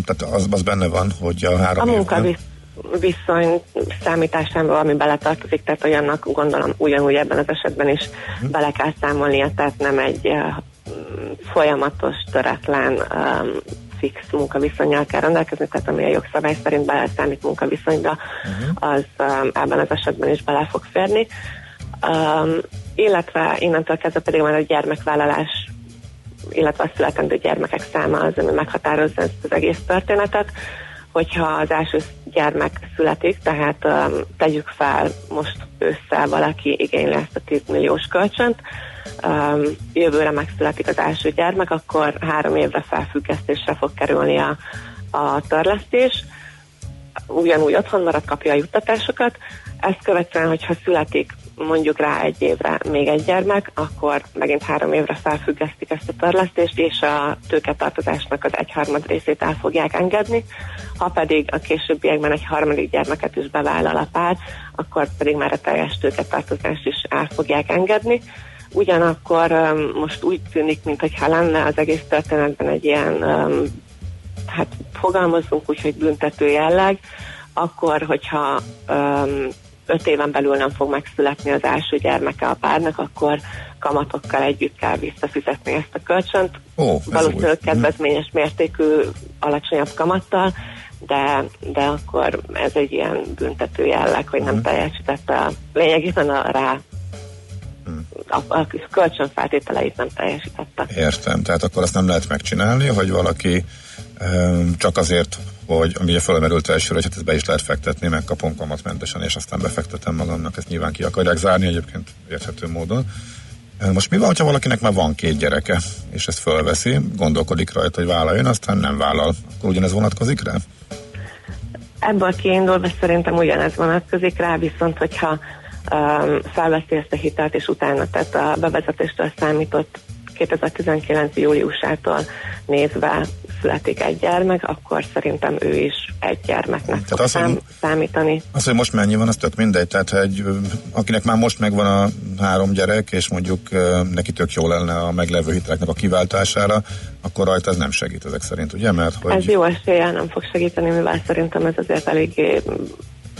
tehát az, az benne van, hogy a három A évben- munkaviszony számításában, ami beletartozik, tehát olyannak gondolom ugyanúgy ebben az esetben is Mhm. bele kell számolnia, tehát nem egy uh, folyamatos, töretlen um, fix munkaviszonyjal kell rendelkezni, tehát ami a jogszabály szerint beleszámít munkaviszonyba, Mhm. az um, ebben az esetben is bele fog férni. Um, illetve innentől kezdve pedig már a gyermekvállalás illetve a születendő gyermekek száma az, ami meghatározza ezt az egész történetet. Hogyha az első gyermek születik, tehát um, tegyük fel most ősszel valaki igényli ezt a 10 milliós kölcsönt, um, jövőre megszületik az első gyermek, akkor három évre felfüggesztésre fog kerülni a, a törlesztés, ugyanúgy otthon marad, kapja a juttatásokat. Ezt követően, hogyha születik mondjuk rá egy évre még egy gyermek, akkor megint három évre felfüggesztik ezt a törlesztést, és a tőketartozásnak az egyharmad részét el fogják engedni. Ha pedig a későbbiekben egy harmadik gyermeket is bevállal a pár, akkor pedig már a teljes tőketartozást is el fogják engedni. Ugyanakkor most úgy tűnik, mintha lenne az egész történetben egy ilyen hát fogalmazzunk úgy, hogy büntető jelleg, akkor, hogyha um, öt éven belül nem fog megszületni az első gyermeke a párnak, akkor kamatokkal együtt kell visszafizetni ezt a kölcsönt. Ez Valószínűleg új. kedvezményes mértékű, alacsonyabb kamattal, de, de akkor ez egy ilyen büntető jelleg, hogy nem teljesítette a, lényegében a rá a, a kölcsön feltételeit nem teljesítette. Értem, tehát akkor azt nem lehet megcsinálni, hogy valaki csak azért, hogy ami ugye felmerült elsőre, hogy hát ezt be is lehet fektetni, megkapom kamatmentesen, és aztán befektetem magamnak, ezt nyilván ki akarják zárni egyébként érthető módon. Most mi van, ha valakinek már van két gyereke, és ezt fölveszi, gondolkodik rajta, hogy vállaljon, aztán nem vállal, akkor ugyanez vonatkozik rá? Ebből kiindulva szerintem ugyanez vonatkozik rá, viszont hogyha um, felveszi ezt a hitelt, és utána, tehát a bevezetéstől számított 2019. júliusától nézve születik egy gyermek, akkor szerintem ő is egy gyermeknek Tehát azt, hogy- szám, számítani. Az, hogy most mennyi van, az tök mindegy. Tehát, egy, akinek már most megvan a három gyerek, és mondjuk neki tök jó lenne a meglevő hiteleknek a kiváltására, akkor rajta ez nem segít ezek szerint, ugye? Mert hogy... Ez jó eséllyel nem fog segíteni, mivel szerintem ez azért eléggé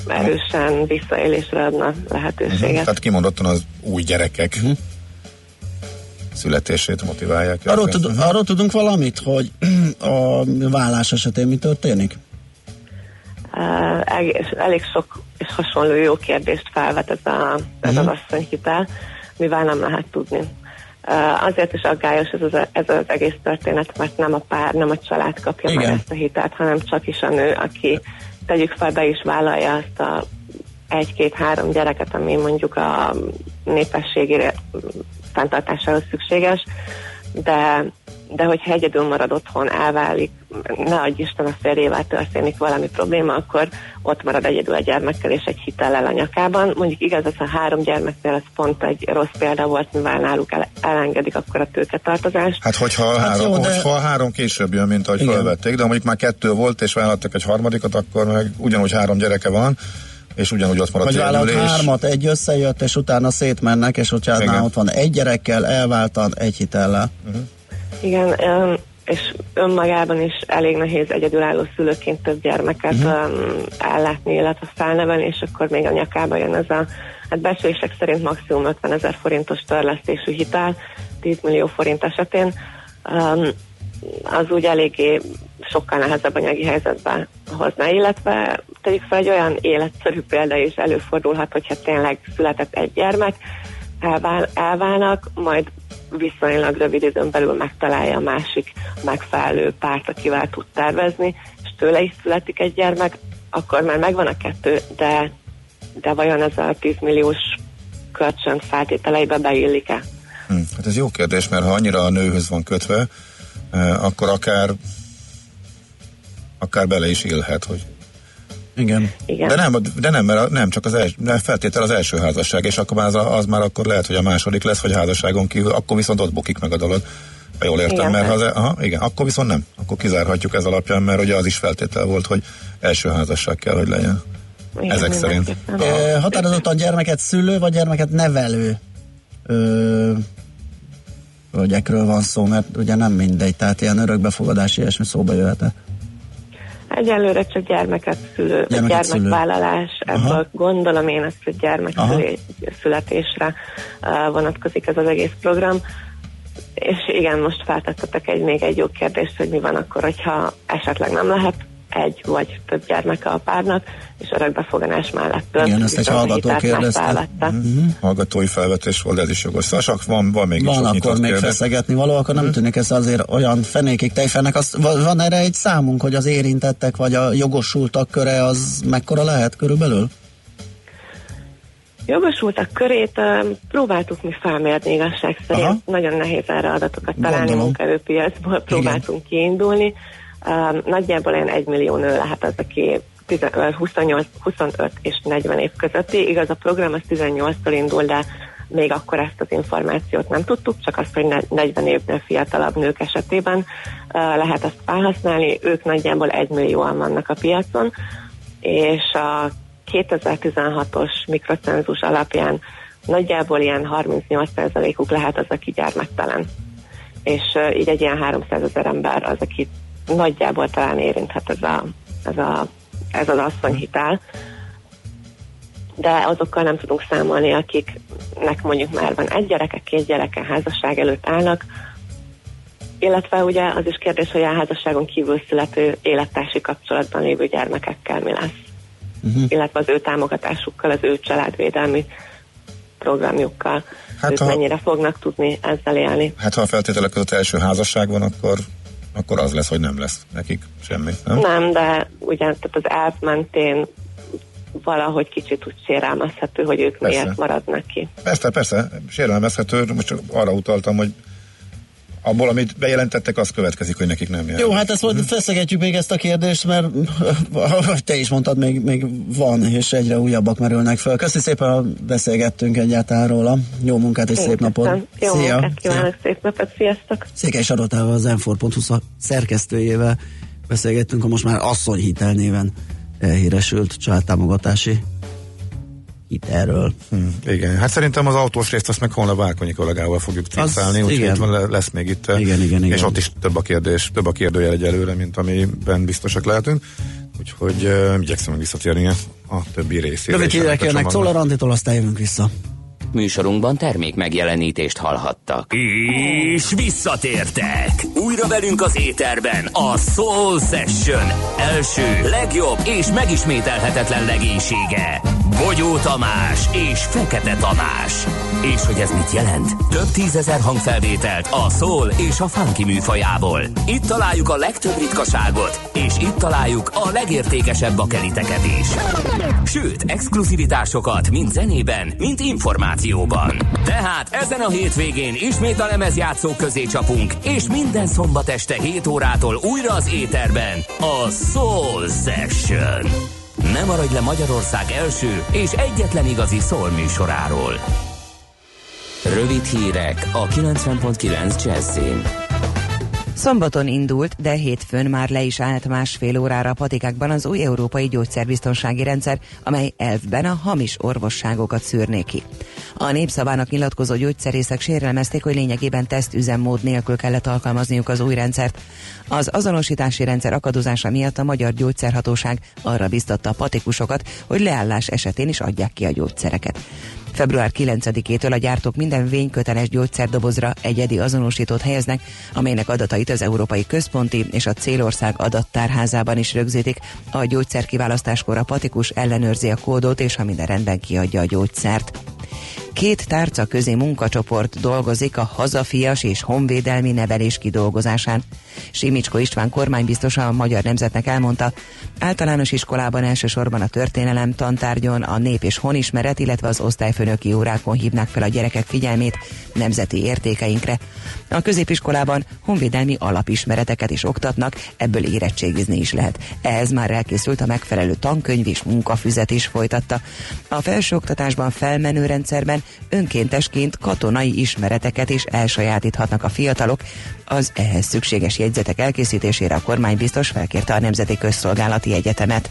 erősen visszaélésre adna lehetőséget. Mhm. Tehát kimondottan az új gyerekek születését motiválják. Arról, tud, arról tudunk valamit, hogy a vállás esetén mi történik? Uh, elég sok és hasonló jó kérdést felvet ez, a, ez az asszonyhitel, mivel nem lehet tudni. Uh, azért is aggályos ez az, ez az egész történet, mert nem a pár, nem a család kapja Igen. meg ezt a hitelt, hanem csak is a nő, aki tegyük fel, be is vállalja azt a egy-két-három gyereket, ami mondjuk a népességére fenntartásához szükséges, de, de hogyha egyedül marad otthon, elválik, ne adj Isten a férjével történik valami probléma, akkor ott marad egyedül a gyermekkel és egy hitellel a nyakában. Mondjuk igaz, ez a három gyermeknél ez pont egy rossz példa volt, mivel náluk el, elengedik akkor a tőketartozást. Hát hogyha a Hát három, jó, de- hogyha a három később jön, mint ahogy Igen. felvették, de mondjuk már kettő volt, és vállaltak egy harmadikat, akkor meg ugyanúgy három gyereke van, és ugyanúgy ott maradt Vagy vállalt hármat, egy összejött, és utána szétmennek, és Igen. nála ott van egy gyerekkel, elváltan, egy hitellel. Igen, öm, és önmagában is elég nehéz egyedülálló szülőként több gyermeket uh-huh. ellátni, illetve felnevelni, és akkor még a nyakába jön ez a, hát becslések szerint maximum 50 ezer forintos törlesztésű hitel, 10 millió forint esetén. Um, az úgy eléggé sokkal nehezebb anyagi helyzetbe hozna, illetve tegyük fel egy olyan életszerű példa is előfordulhat, hogyha tényleg született egy gyermek, elvál, elválnak, majd viszonylag rövid időn belül megtalálja a másik megfelelő párt, akivel tud tervezni, és tőle is születik egy gyermek, akkor már megvan a kettő, de, de vajon ez a 10 milliós kölcsön feltételeibe beillik-e? Hm, hát ez jó kérdés, mert ha annyira a nőhöz van kötve, akkor akár akár bele is élhet, hogy Igen. Igen. de nem, de nem, mert nem csak az első, nem feltétel az első házasság, és akkor már az, az, már akkor lehet, hogy a második lesz, vagy házasságon kívül, akkor viszont ott bukik meg a dolog. Ha jól értem, Igen, mert ha az, persze. aha, igen, akkor viszont nem. Akkor kizárhatjuk ez alapján, mert ugye az is feltétel volt, hogy első házasság kell, hogy legyen. Igen, ezek szerint. E, határozottan gyermeket szülő, vagy gyermeket nevelő ö, hölgyekről van szó, mert ugye nem mindegy, tehát ilyen örökbefogadási ilyesmi szóba jöhet Egyelőre csak gyermeket szülő, Gyermeket szülő. gyermekvállalás, Aha. ebből gondolom én ezt, hogy Aha. gyermekszületésre uh, vonatkozik ez az egész program. És igen, most feltettetek egy, még egy jó kérdést, hogy mi van akkor, hogyha esetleg nem lehet egy vagy több gyermeke a párnak, és örökbefogadás mellett. Igen, ezt egy hallgató kérdezte. Mm-hmm. Hallgatói felvetés volt, ez is jogos. Szóval csak van, van még Van akkor még kérdés. feszegetni való, akkor nem tűnik ez azért olyan fenékig tejfennek. Azt, va- van erre egy számunk, hogy az érintettek, vagy a jogosultak köre az mekkora lehet körülbelül? Jogosultak körét ö, próbáltuk mi felmérni igazság szerint. Aha. Nagyon nehéz erre adatokat találni munkaerőpiacból, próbáltunk kiindulni. Um, nagyjából olyan egy millió nő lehet az, aki 10 ö, 28, 25 és 40 év közötti. Igaz, a program az 18-tól indul, de még akkor ezt az információt nem tudtuk, csak azt, hogy ne- 40 évnél fiatalabb nők esetében uh, lehet ezt felhasználni. Ők nagyjából egy millióan vannak a piacon, és a 2016-os mikrocenzus alapján nagyjából ilyen 38%-uk lehet az, aki gyermektelen. És uh, így egy ilyen 300 ezer ember az, aki nagyjából talán érinthet ez, a, ez, a, ez az asszonyhitel. De azokkal nem tudunk számolni, akiknek mondjuk már van egy gyereke, két gyereke, házasság előtt állnak, illetve ugye az is kérdés, hogy a házasságon kívül születő élettársi kapcsolatban lévő gyermekekkel mi lesz. Uh-huh. Illetve az ő támogatásukkal, az ő családvédelmi programjukkal. Hát ők ha- mennyire fognak tudni ezzel élni. Hát ha a feltételek között első házasság van, akkor, akkor az lesz, hogy nem lesz nekik semmi. Nem? Nem, de ugye tehát az elv mentén valahogy kicsit úgy sérelmezhető, hogy ők Persze. miért maradnak ki. Persze, persze, sérelmezhető, most csak arra utaltam, hogy abból, amit bejelentettek, az következik, hogy nekik nem jár. Jó, hát ezt majd feszegetjük még ezt a kérdést, mert te is mondtad, még, még van, és egyre újabbak merülnek fel. Köszi szépen, hogy beszélgettünk egyáltalán róla. Jó munkát és Én szép napot. Jó munkát kívánok, szép napot, sziasztok! Székely Sarotával, az szak- szerkesztőjével beszélgettünk a most már asszonyhitel néven elhíresült családtámogatási hitelről. Hm, igen, hát szerintem az autós részt azt meg holnap Várkonyi kollégával fogjuk tisztálni, úgyhogy itt lesz még itt. Igen, igen, igen. És ott is több a kérdés, több a kérdőjel egyelőre, mint amiben biztosak lehetünk. Úgyhogy uh, igyekszem visszatérni a többi részére. Rövid hírek a jönnek. Czoller Anditól, aztán jövünk vissza. Műsorunkban termék megjelenítést hallhattak. És visszatértek! Újra velünk az éterben a Soul Session első, legjobb és megismételhetetlen legénysége. Bogyó Tamás és Fekete Tamás. És hogy ez mit jelent? Több tízezer hangfelvételt a soul és a funky műfajából. Itt találjuk a legtöbb ritkaságot, és itt találjuk a legértékesebb bakeliteket is. Sőt, exkluzivitásokat mind zenében, mind információban. Tehát ezen a hétvégén ismét a lemezjátszók közé csapunk, és minden szombat este 7 órától újra az éterben a Soul Session. Nem maradj le Magyarország első és egyetlen igazi soul műsoráról. Rövid hírek a 90.9 Jazzin. Szombaton indult, de hétfőn már le is állt másfél órára a patikákban az új európai gyógyszerbiztonsági rendszer, amely elvben a hamis orvosságokat szűrné ki. A népszavának nyilatkozó gyógyszerészek sérelmezték, hogy lényegében tesztüzemmód nélkül kellett alkalmazniuk az új rendszert. Az azonosítási rendszer akadozása miatt a Magyar Gyógyszerhatóság arra biztatta a patikusokat, hogy leállás esetén is adják ki a gyógyszereket. Február 9-től a gyártók minden vényköteles gyógyszerdobozra egyedi azonosítót helyeznek, amelynek adatait az Európai Központi és a célország adattárházában is rögzítik. A gyógyszer kiválasztáskor a patikus ellenőrzi a kódot, és ha minden rendben kiadja a gyógyszert. Két tárca közé munkacsoport dolgozik a hazafias és honvédelmi nevelés kidolgozásán. Simicsko István kormánybiztosa a Magyar Nemzetnek elmondta, általános iskolában elsősorban a történelem tantárgyon, a nép és honismeret, illetve az osztályfőnöki órákon hívnák fel a gyerekek figyelmét nemzeti értékeinkre. A középiskolában honvédelmi alapismereteket is oktatnak, ebből érettségizni is lehet. Ehhez már elkészült a megfelelő tankönyv és munkafüzet is folytatta. A felsőoktatásban felmenő rendszerben önkéntesként katonai ismereteket is elsajátíthatnak a fiatalok. Az ehhez szükséges jegyzetek elkészítésére a kormány biztos felkérte a Nemzeti Közszolgálati Egyetemet.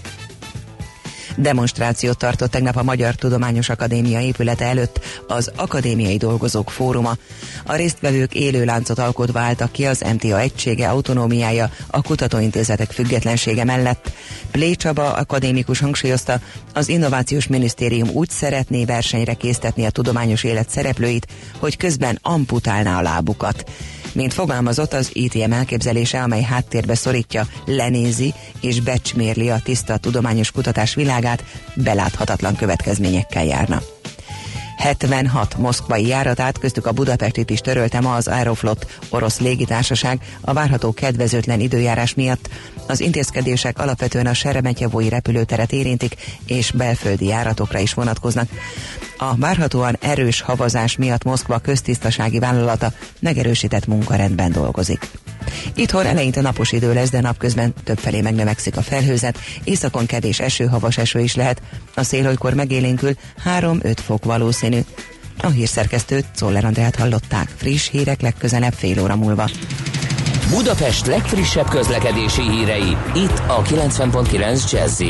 Demonstrációt tartott tegnap a Magyar Tudományos Akadémia épülete előtt az Akadémiai Dolgozók Fóruma. A résztvevők élő láncot alkotva álltak ki az MTA egysége autonómiája, a kutatóintézetek függetlensége mellett. Plé Csaba akadémikus hangsúlyozta, az Innovációs Minisztérium úgy szeretné versenyre késztetni a tudományos élet szereplőit, hogy közben amputálná a lábukat. Mint fogalmazott, az ITM elképzelése, amely háttérbe szorítja, lenézi és becsmérli a tiszta tudományos kutatás világát, beláthatatlan következményekkel járna. 76 moszkvai járatát, köztük a Budapestit is törölte ma az Aeroflot orosz légitársaság a várható kedvezőtlen időjárás miatt. Az intézkedések alapvetően a Seremetyevói repülőteret érintik, és belföldi járatokra is vonatkoznak. A várhatóan erős havazás miatt Moszkva köztisztasági vállalata megerősített munkarendben dolgozik. Itthon eleinte napos idő lesz, de napközben többfelé megnövekszik a felhőzet, északon kevés eső, havas eső is lehet, a szél olykor megélénkül 3-5 fok valószínű. A hírszerkesztőt Czoller Andrát hallották. Friss hírek legközelebb fél óra múlva. Budapest legfrissebb közlekedési hírei, itt a 90.9 jazz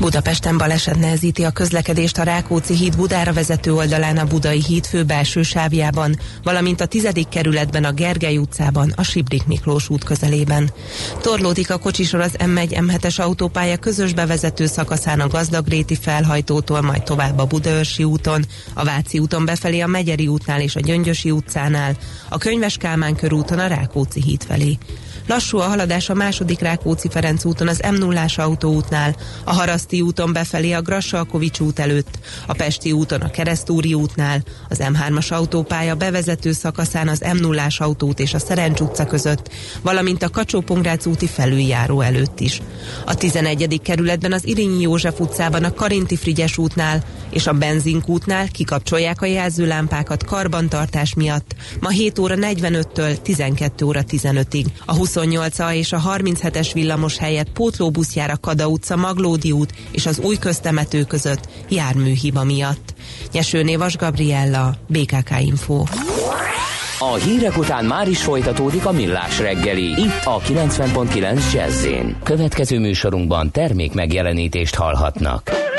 Budapesten baleset nehezíti a közlekedést a Rákóczi híd Budára vezető oldalán a Budai híd fő belső sávjában, valamint a 10. kerületben a Gergely utcában, a Sibrik Miklós út közelében. Torlódik a kocsisor az M1 M7-es autópálya közös bevezető szakaszán a Gazdagréti felhajtótól, majd tovább a Budaörsi úton, a Váci úton befelé a Megyeri útnál és a Gyöngyösi utcánál, a Könyves Kálmán körúton a Rákóczi híd felé. Lassú a haladás a második Rákóczi-Ferenc úton az m 0 autóútnál, a Haraszti úton befelé a Grassalkovics út előtt, a Pesti úton a Keresztúri útnál, az M3-as autópálya bevezető szakaszán az m 0 autót és a Szerencs utca között, valamint a kacsó úti felüljáró előtt is. A 11. kerületben az Irinyi József utcában a Karinti Frigyes útnál, és a benzinkútnál kikapcsolják a jelzőlámpákat karbantartás miatt ma 7 óra 45-től 12 óra 15-ig. A 28A és a 37-es villamos helyett pótlóbusz jár a Kada utca, Maglódi út és az új köztemető között járműhiba miatt. Nyesőné Vas Gabriella, BKK Info. A hírek után már is folytatódik a millás reggeli. Itt a 90.9 jazz Következő műsorunkban termék megjelenítést hallhatnak.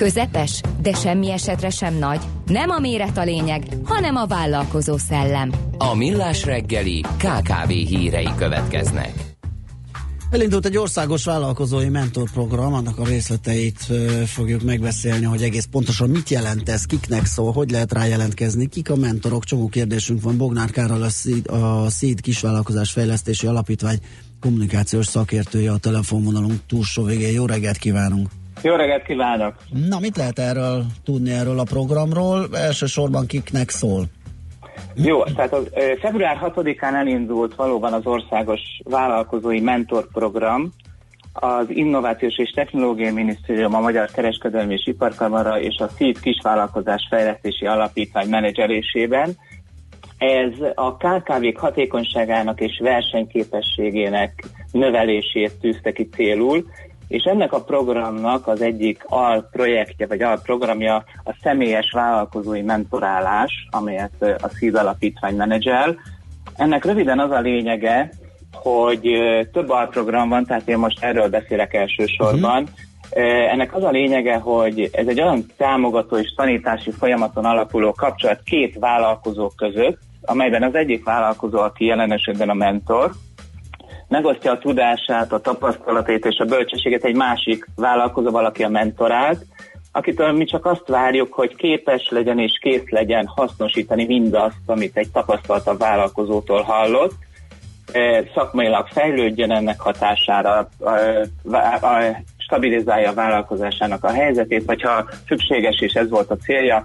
Közepes, de semmi esetre sem nagy. Nem a méret a lényeg, hanem a vállalkozó szellem. A millás reggeli KKV hírei következnek. Elindult egy országos vállalkozói mentorprogram, annak a részleteit fogjuk megbeszélni, hogy egész pontosan mit jelent ez, kiknek szól, hogy lehet rá jelentkezni, kik a mentorok, csomó kérdésünk van. Bognár Károl, a SZID, a SZID kisvállalkozás fejlesztési alapítvány kommunikációs szakértője a telefonvonalunk túlsó végén. Jó reggelt kívánunk! Jó reggelt kívánok! Na, mit lehet erről tudni erről a programról? Elsősorban kiknek szól? Jó, tehát az, február 6-án elindult valóban az országos vállalkozói mentorprogram, az Innovációs és Technológiai Minisztérium, a Magyar Kereskedelmi és Iparkamara és a SZID Kisvállalkozás Fejlesztési Alapítvány menedzselésében. Ez a KKV-k hatékonyságának és versenyképességének növelését tűzte ki célul, és ennek a programnak az egyik alprojektje, vagy alprogramja a személyes vállalkozói mentorálás, amelyet a SZID alapítvány menedzsel. Ennek röviden az a lényege, hogy több alprogram van, tehát én most erről beszélek elsősorban. Ö, Ennek az a lényege, hogy ez egy olyan támogató és tanítási folyamaton alapuló kapcsolat két vállalkozó között, amelyben az egyik vállalkozó, aki jelen esetben a mentor, megosztja a tudását, a tapasztalatait és a bölcsességet egy másik vállalkozóval, aki a mentorált, akitől mi csak azt várjuk, hogy képes legyen és kész legyen hasznosítani mindazt, amit egy tapasztaltabb vállalkozótól hallott, eh, szakmailag fejlődjön ennek hatására, a- stabilizálja a vállalkozásának a helyzetét, vagy ha szükséges és ez volt a célja,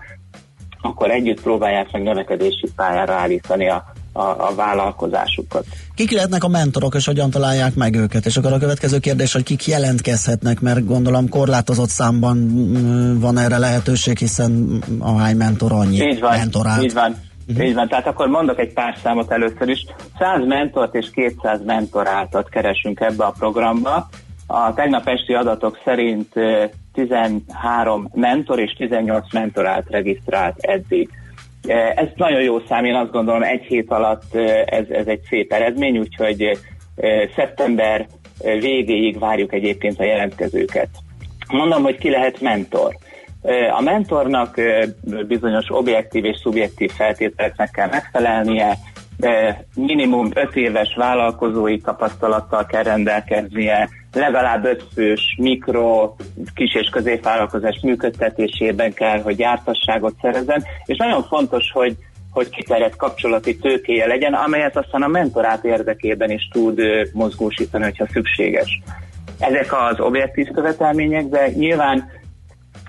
akkor együtt próbálják meg növekedési pályára állítani a, a, a vállalkozásukat. Kik lehetnek a mentorok, és hogyan találják meg őket? És akkor a következő kérdés, hogy kik jelentkezhetnek, mert gondolom korlátozott számban mm, van erre lehetőség, hiszen a hány mentor annyi Így van, mentorált. így van. Uh-huh. Így van, tehát akkor mondok egy pár számot először is. 100 mentort és 200 mentoráltat keresünk ebbe a programba. A tegnap esti adatok szerint eh, 13 mentor és 18 mentorált regisztrált eddig. Eh, Ez nagyon jó szám, én azt gondolom egy hét alatt eh, ez, ez egy szép eredmény, úgyhogy eh, szeptember végéig várjuk egyébként a jelentkezőket. Mondom, hogy ki lehet mentor. A mentornak bizonyos objektív és szubjektív feltételeknek kell megfelelnie, minimum 5 éves vállalkozói tapasztalattal kell rendelkeznie, legalább 5 fős mikro, kis és középvállalkozás működtetésében kell, hogy jártasságot szerezzen, és nagyon fontos, hogy hogy kiterjedt kapcsolati tőkéje legyen, amelyet aztán a mentorát érdekében is tud mozgósítani, hogyha szükséges. Ezek az objektív követelmények, de nyilván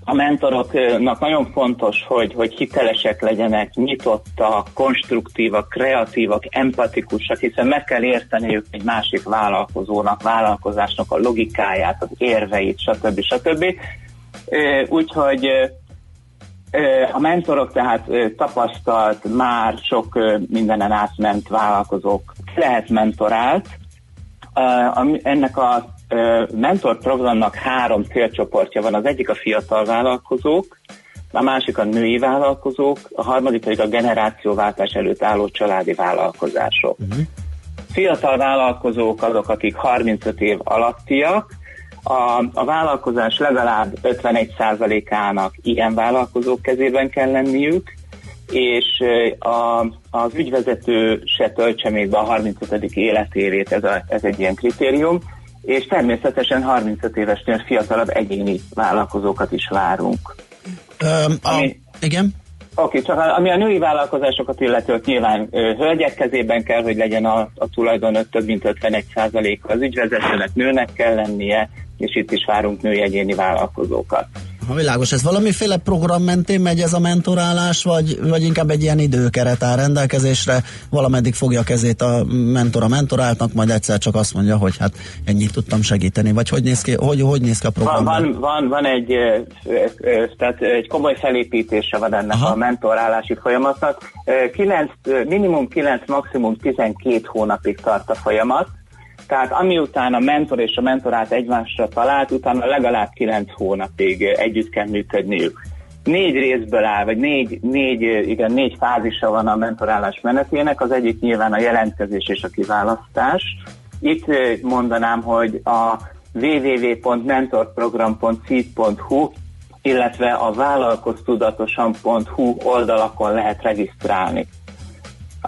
a mentoroknak nagyon fontos, hogy, hogy hitelesek legyenek, nyitottak, konstruktívak, kreatívak, empatikusak, hiszen meg kell érteniük egy másik vállalkozónak, vállalkozásnak a logikáját, az érveit, stb. stb. Úgyhogy a mentorok tehát tapasztalt, már sok mindenen átment vállalkozók lehet mentorált. Ennek a mentor programnak három célcsoportja van. Az egyik a fiatal vállalkozók, a másik a női vállalkozók, a harmadik pedig a generációváltás előtt álló családi vállalkozások. Fiatal vállalkozók azok, akik 35 év alattiak, a, a vállalkozás legalább 51%-ának ilyen vállalkozók kezében kell lenniük, és a, az ügyvezető se töltse még be a 35. életévét, ez, a, ez egy ilyen kritérium, és természetesen 35 évesnél fiatalabb egyéni vállalkozókat is várunk. Öm, a, igen? Oké, csak ami a női vállalkozásokat illeti, ott nyilván ö, hölgyek kezében kell, hogy legyen a, a tulajdon több mint 51% az ügyvezetőnek nőnek kell lennie, és itt is várunk női egyéni vállalkozókat. Ha világos, ez valamiféle program mentén megy ez a mentorálás, vagy, vagy inkább egy ilyen időkeret áll rendelkezésre, valameddig fogja a kezét a mentor a mentoráltnak, majd egyszer csak azt mondja, hogy hát ennyit tudtam segíteni, vagy hogy néz ki, hogy, hogy néz ki a program? Van, van, van, van egy, tehát egy komoly felépítése van ennek Aha. a mentorálási folyamatnak. Ö, Kilenc, ö, minimum 9, maximum 12 hónapig tart a folyamat. Tehát amiután a mentor és a mentorát egymásra talált, utána legalább 9 hónapig együtt kell működniük. Négy részből áll, vagy négy, négy, igen, négy fázisa van a mentorálás menetének. Az egyik nyilván a jelentkezés és a kiválasztás. Itt mondanám, hogy a www.mentorprogram.seed.hu illetve a vállalkoztudatosan.hu oldalakon lehet regisztrálni.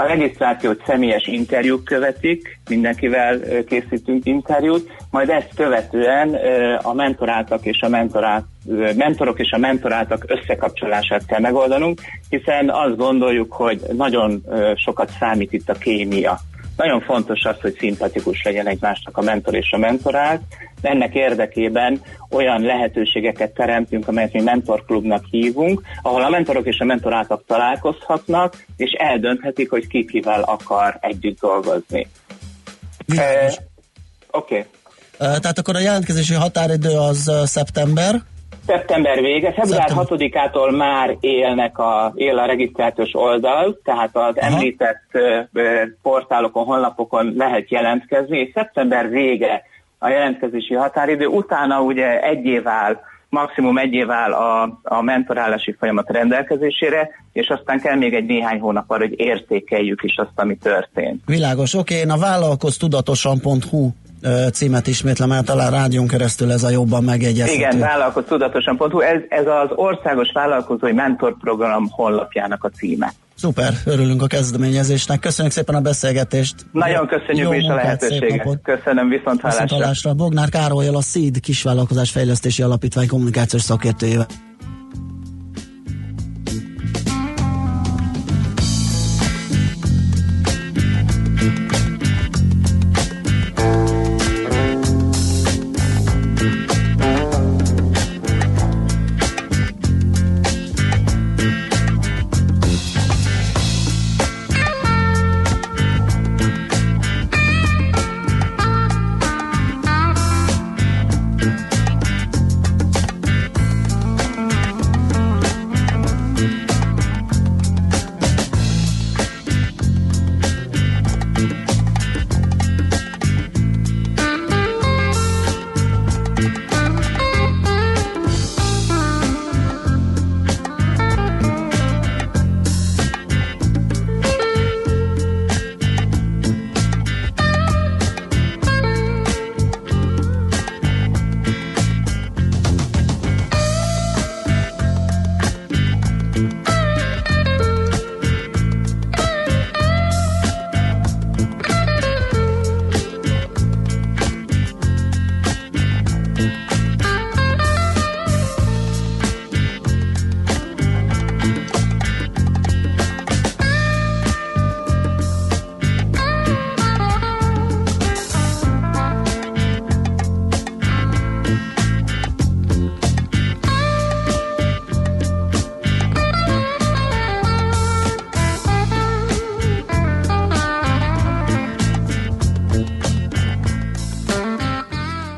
A regisztrációt személyes interjúk követik, mindenkivel készítünk interjút, majd ezt követően a mentoráltak és a mentorát, mentorok és a mentoráltak összekapcsolását kell megoldanunk, hiszen azt gondoljuk, hogy nagyon sokat számít itt a kémia. Nagyon fontos az, hogy szimpatikus legyen egymásnak a mentor és a mentorált. Ennek érdekében olyan lehetőségeket teremtünk, amelyet mi mentorklubnak hívunk, ahol a mentorok és a mentoráltak találkozhatnak, és eldönthetik, hogy ki kivel akar együtt dolgozni. Világos. Oké. Ö, Tehát akkor a jelentkezési határidő az ö, szeptember. Szeptember vége, február 6-ától már élnek a, él a regisztrációs oldal, tehát az Aha. említett ö, portálokon, honlapokon lehet jelentkezni, és szeptember vége a jelentkezési határidő, utána ugye egy év áll, maximum egy év áll a, a mentorálási folyamat rendelkezésére, és aztán kell még egy néhány hónap arra, hogy értékeljük is azt, ami történt. Világos, oké, én a vállalkoztudatosan.hu címet ismétlem el, talán rádión keresztül ez a jobban megjegyezhető. Igen, vállalkoztudatosan.hu, ez, ez az Országos Vállalkozói Mentorprogram honlapjának a címe. Szuper, örülünk a kezdeményezésnek. Köszönjük szépen a beszélgetést. Nagyon köszönjük Jó is a munkát, szép lehetőséget. Köszönöm, viszont hallásra. Viszontlátásra. Bognár Károlyal a SZID kisvállalkozás fejlesztési alapítvány kommunikációs szakértőjével.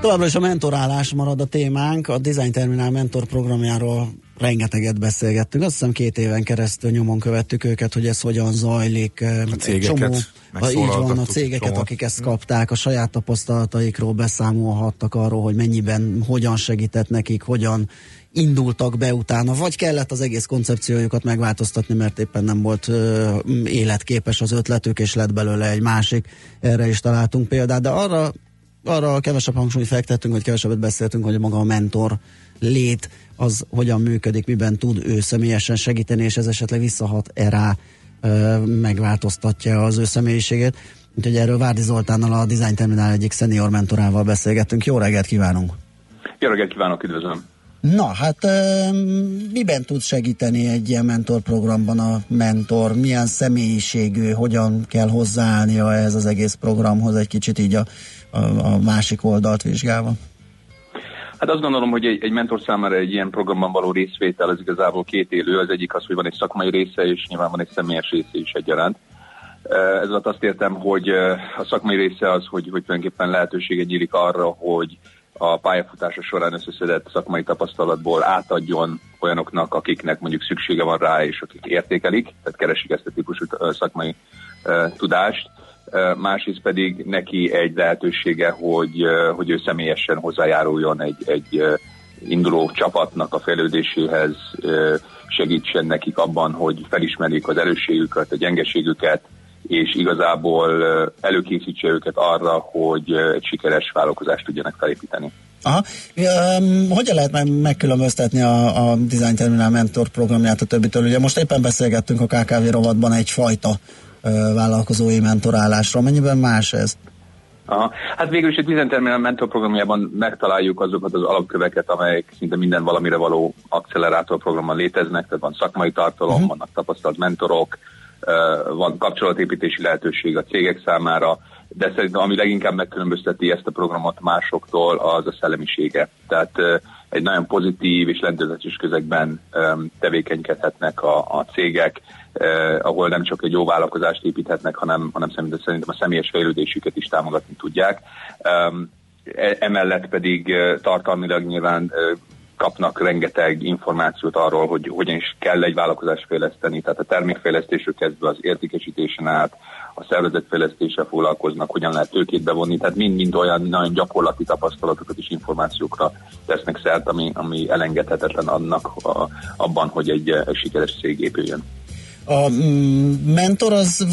Továbbra is a mentorálás marad a témánk. A Design Terminál mentor programjáról rengeteget beszélgettünk. Azt hiszem két éven keresztül nyomon követtük őket, hogy ez hogyan zajlik. A cégeket ha így van, a cégeket, csomót. akik ezt kapták, a saját tapasztalataikról beszámolhattak arról, hogy mennyiben, hogyan segített nekik, hogyan indultak be utána, vagy kellett az egész koncepciójukat megváltoztatni, mert éppen nem volt ö, életképes az ötletük, és lett belőle egy másik. Erre is találtunk példát, de arra arra kevesebb hangsúlyt fektettünk, vagy kevesebbet beszéltünk, hogy maga a mentor lét, az hogyan működik, miben tud ő személyesen segíteni, és ez esetleg visszahat-e rá, ö, megváltoztatja az ő személyiségét. Úgyhogy erről Várdi Zoltánnal a Design Terminál egyik senior mentorával beszélgettünk. Jó reggelt kívánunk! Jó reggelt kívánok, üdvözlöm! Na, hát miben tud segíteni egy ilyen mentorprogramban a mentor? Milyen személyiségű, hogyan kell hozzáállnia ehhez az egész programhoz, egy kicsit így a, a, a másik oldalt vizsgálva? Hát azt gondolom, hogy egy, egy mentor számára egy ilyen programban való részvétel az igazából két élő. Az egyik az, hogy van egy szakmai része, és nyilván van egy személyes része is egyaránt. Ez alatt azt értem, hogy a szakmai része az, hogy, hogy tulajdonképpen lehetősége nyílik arra, hogy a pályafutása során összeszedett szakmai tapasztalatból átadjon olyanoknak, akiknek mondjuk szüksége van rá, és akik értékelik, tehát keresik ezt a típusú szakmai tudást. Másrészt pedig neki egy lehetősége, hogy, hogy ő személyesen hozzájáruljon egy, egy induló csapatnak a fejlődéséhez, segítsen nekik abban, hogy felismerjék az erősségüket, a gyengeségüket, és igazából előkészítse őket arra, hogy egy sikeres vállalkozást tudjanak felépíteni. Aha. Um, hogyan lehet meg megkülönböztetni a, a Design Terminal Mentor programját a többitől? Ugye most éppen beszélgettünk a KKV rovatban egyfajta uh, vállalkozói mentorálásról. Mennyiben más ez? Aha. Hát végül is egy Design Terminal Mentor programjában megtaláljuk azokat az alapköveket, amelyek szinte minden valamire való accelerátor programban léteznek, tehát van szakmai tartalom, uh-huh. vannak tapasztalt mentorok, van kapcsolatépítési lehetőség a cégek számára, de szerintem ami leginkább megkülönbözteti ezt a programot másoktól, az a szellemisége. Tehát egy nagyon pozitív és lendületes közegben tevékenykedhetnek a, a cégek, ahol nem csak egy jó vállalkozást építhetnek, hanem, hanem szerintem, a személyes fejlődésüket is támogatni tudják. E- emellett pedig tartalmilag nyilván kapnak rengeteg információt arról, hogy hogyan is kell egy vállalkozást fejleszteni, tehát a termékfejlesztésről kezdve az értékesítésen át, a szervezetfejlesztéssel foglalkoznak, hogyan lehet tőkét bevonni, tehát mind-mind olyan nagyon gyakorlati tapasztalatokat és információkra tesznek szert, ami, ami elengedhetetlen annak a, abban, hogy egy, egy sikeres cég épüljön. A mm, mentor az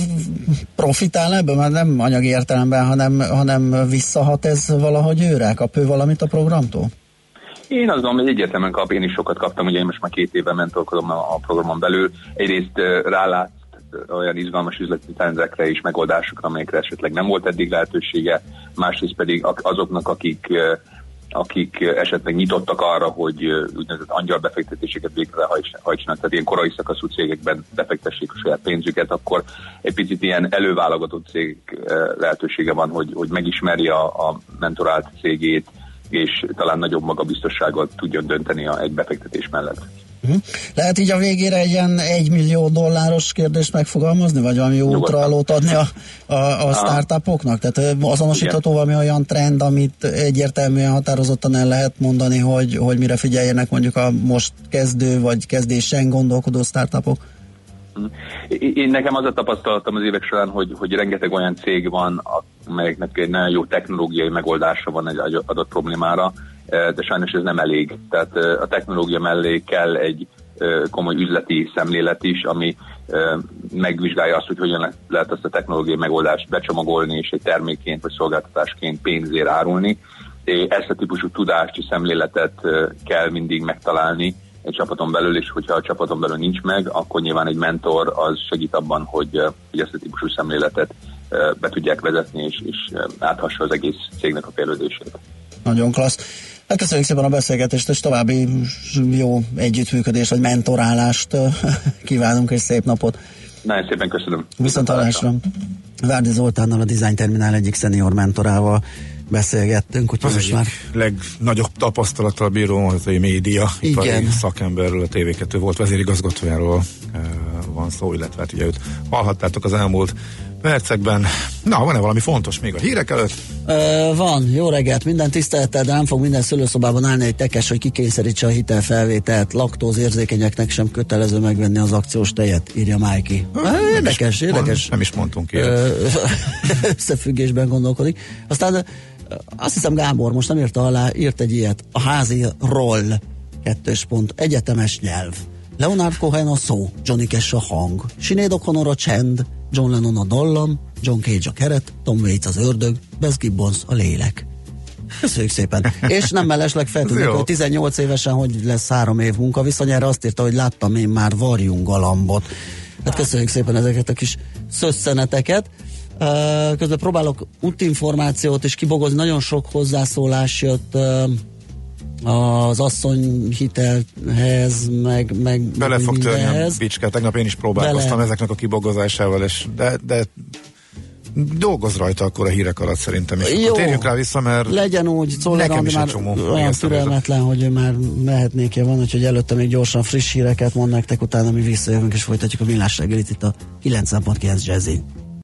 profitál ebből, már nem anyagi értelemben, hanem, hanem visszahat ez valahogy őre? Kap ő valamit a programtól? Én azt gondolom, hogy egyértelműen kap, én is sokat kaptam, ugye én most már két éve mentorkodom a a programon belül. Egyrészt rálát olyan izgalmas üzleti trendekre és megoldásokra, amelyekre esetleg nem volt eddig lehetősége, másrészt pedig ak- azoknak, akik akik esetleg nyitottak arra, hogy úgynevezett angyal befektetéseket végrehajtsanak, tehát ilyen korai szakaszú cégekben befektessék a saját pénzüket, akkor egy picit ilyen előválogatott cég eh, lehetősége van, hogy, hogy megismerje a, a mentorált cégét, és talán nagyobb magabiztosságot tudjon dönteni a egy befektetés mellett. Mhm. Lehet így a végére egy ilyen 1 millió dolláros kérdést megfogalmazni, vagy valami jó útralót adni a, a, a startupoknak? Tehát azonosítható valami olyan trend, amit egyértelműen határozottan el lehet mondani, hogy, hogy mire figyeljenek mondjuk a most kezdő vagy kezdésen gondolkodó startupok? Én nekem az a tapasztalatom az évek során, hogy, hogy rengeteg olyan cég van, amelyeknek egy nagyon jó technológiai megoldása van egy adott problémára, eh, de sajnos ez nem elég. Tehát eh, a technológia mellé kell egy eh, komoly üzleti szemlélet is, ami megvizsgálja azt, hogy hogyan le- lehet azt a technológiai megoldást becsomagolni, és egy termékként vagy szolgáltatásként pénzért árulni. Ezt a típusú tudást és szemléletet kell mindig megtalálni, egy csapaton belül, és hogyha a csapaton belül nincs meg, akkor nyilván egy mentor az segít abban, hogy, hogy ezt a típusú szemléletet be tudják vezetni, és, és áthassa az egész cégnek a fejlődését. Nagyon klassz. Hát köszönjük szépen a beszélgetést, és további jó együttműködést, vagy mentorálást kívánunk, és szép napot. Nagyon szépen köszönöm. Viszont hallásra. Várdi Zoltánnal, a Design Terminál egyik szenior mentorával beszélgettünk, úgyhogy most már legnagyobb tapasztalattal bíró az egy média ipari Igen. szakemberről, a TV2 volt vezérigazgatójáról uh, van szó, illetve hát ugye őt hallhattátok az elmúlt percekben. Na, van-e valami fontos még a hírek előtt? Ö, van, jó reggelt, minden tisztelettel, de nem fog minden szülőszobában állni egy tekes, hogy kikényszerítse a hitelfelvételt. Laktóz érzékenyeknek sem kötelező megvenni az akciós tejet, írja Májki. Érdekes, érdekes. Nem is mondtunk ilyet. Ö, összefüggésben gondolkodik. Aztán azt hiszem Gábor most nem írta alá, írt egy ilyet. A házi roll, kettős pont, egyetemes nyelv. Leonard Cohen a szó, Johnny Cash a hang, Sinéd O'Connor a csend, John Lennon a dallam, John Cage a keret, Tom Waits az ördög, Bess Gibbons a lélek. Köszönjük szépen. És nem mellesleg feltűnik, hogy 18 évesen hogy lesz három év munka, viszonyára azt írta, hogy láttam én már varjunk galambot. Hát köszönjük szépen ezeket a kis szösszeneteket. Közben próbálok útinformációt is kibogozni, nagyon sok hozzászólás jött az asszony hitelhez, meg, meg Bele fog törni a bicska, tegnap én is próbálkoztam Bele. ezeknek a kibogozásával, és de, de dolgoz rajta akkor a hírek alatt szerintem is. Jó. Térjünk rá vissza, mert Legyen úgy, Czoller nekem is már csomó olyan türelmetlen, hogy ő már mehetnék van, úgyhogy előtte még gyorsan friss híreket mond nektek, utána mi visszajövünk és folytatjuk a millás reggelit itt a 9.9 Jazzin.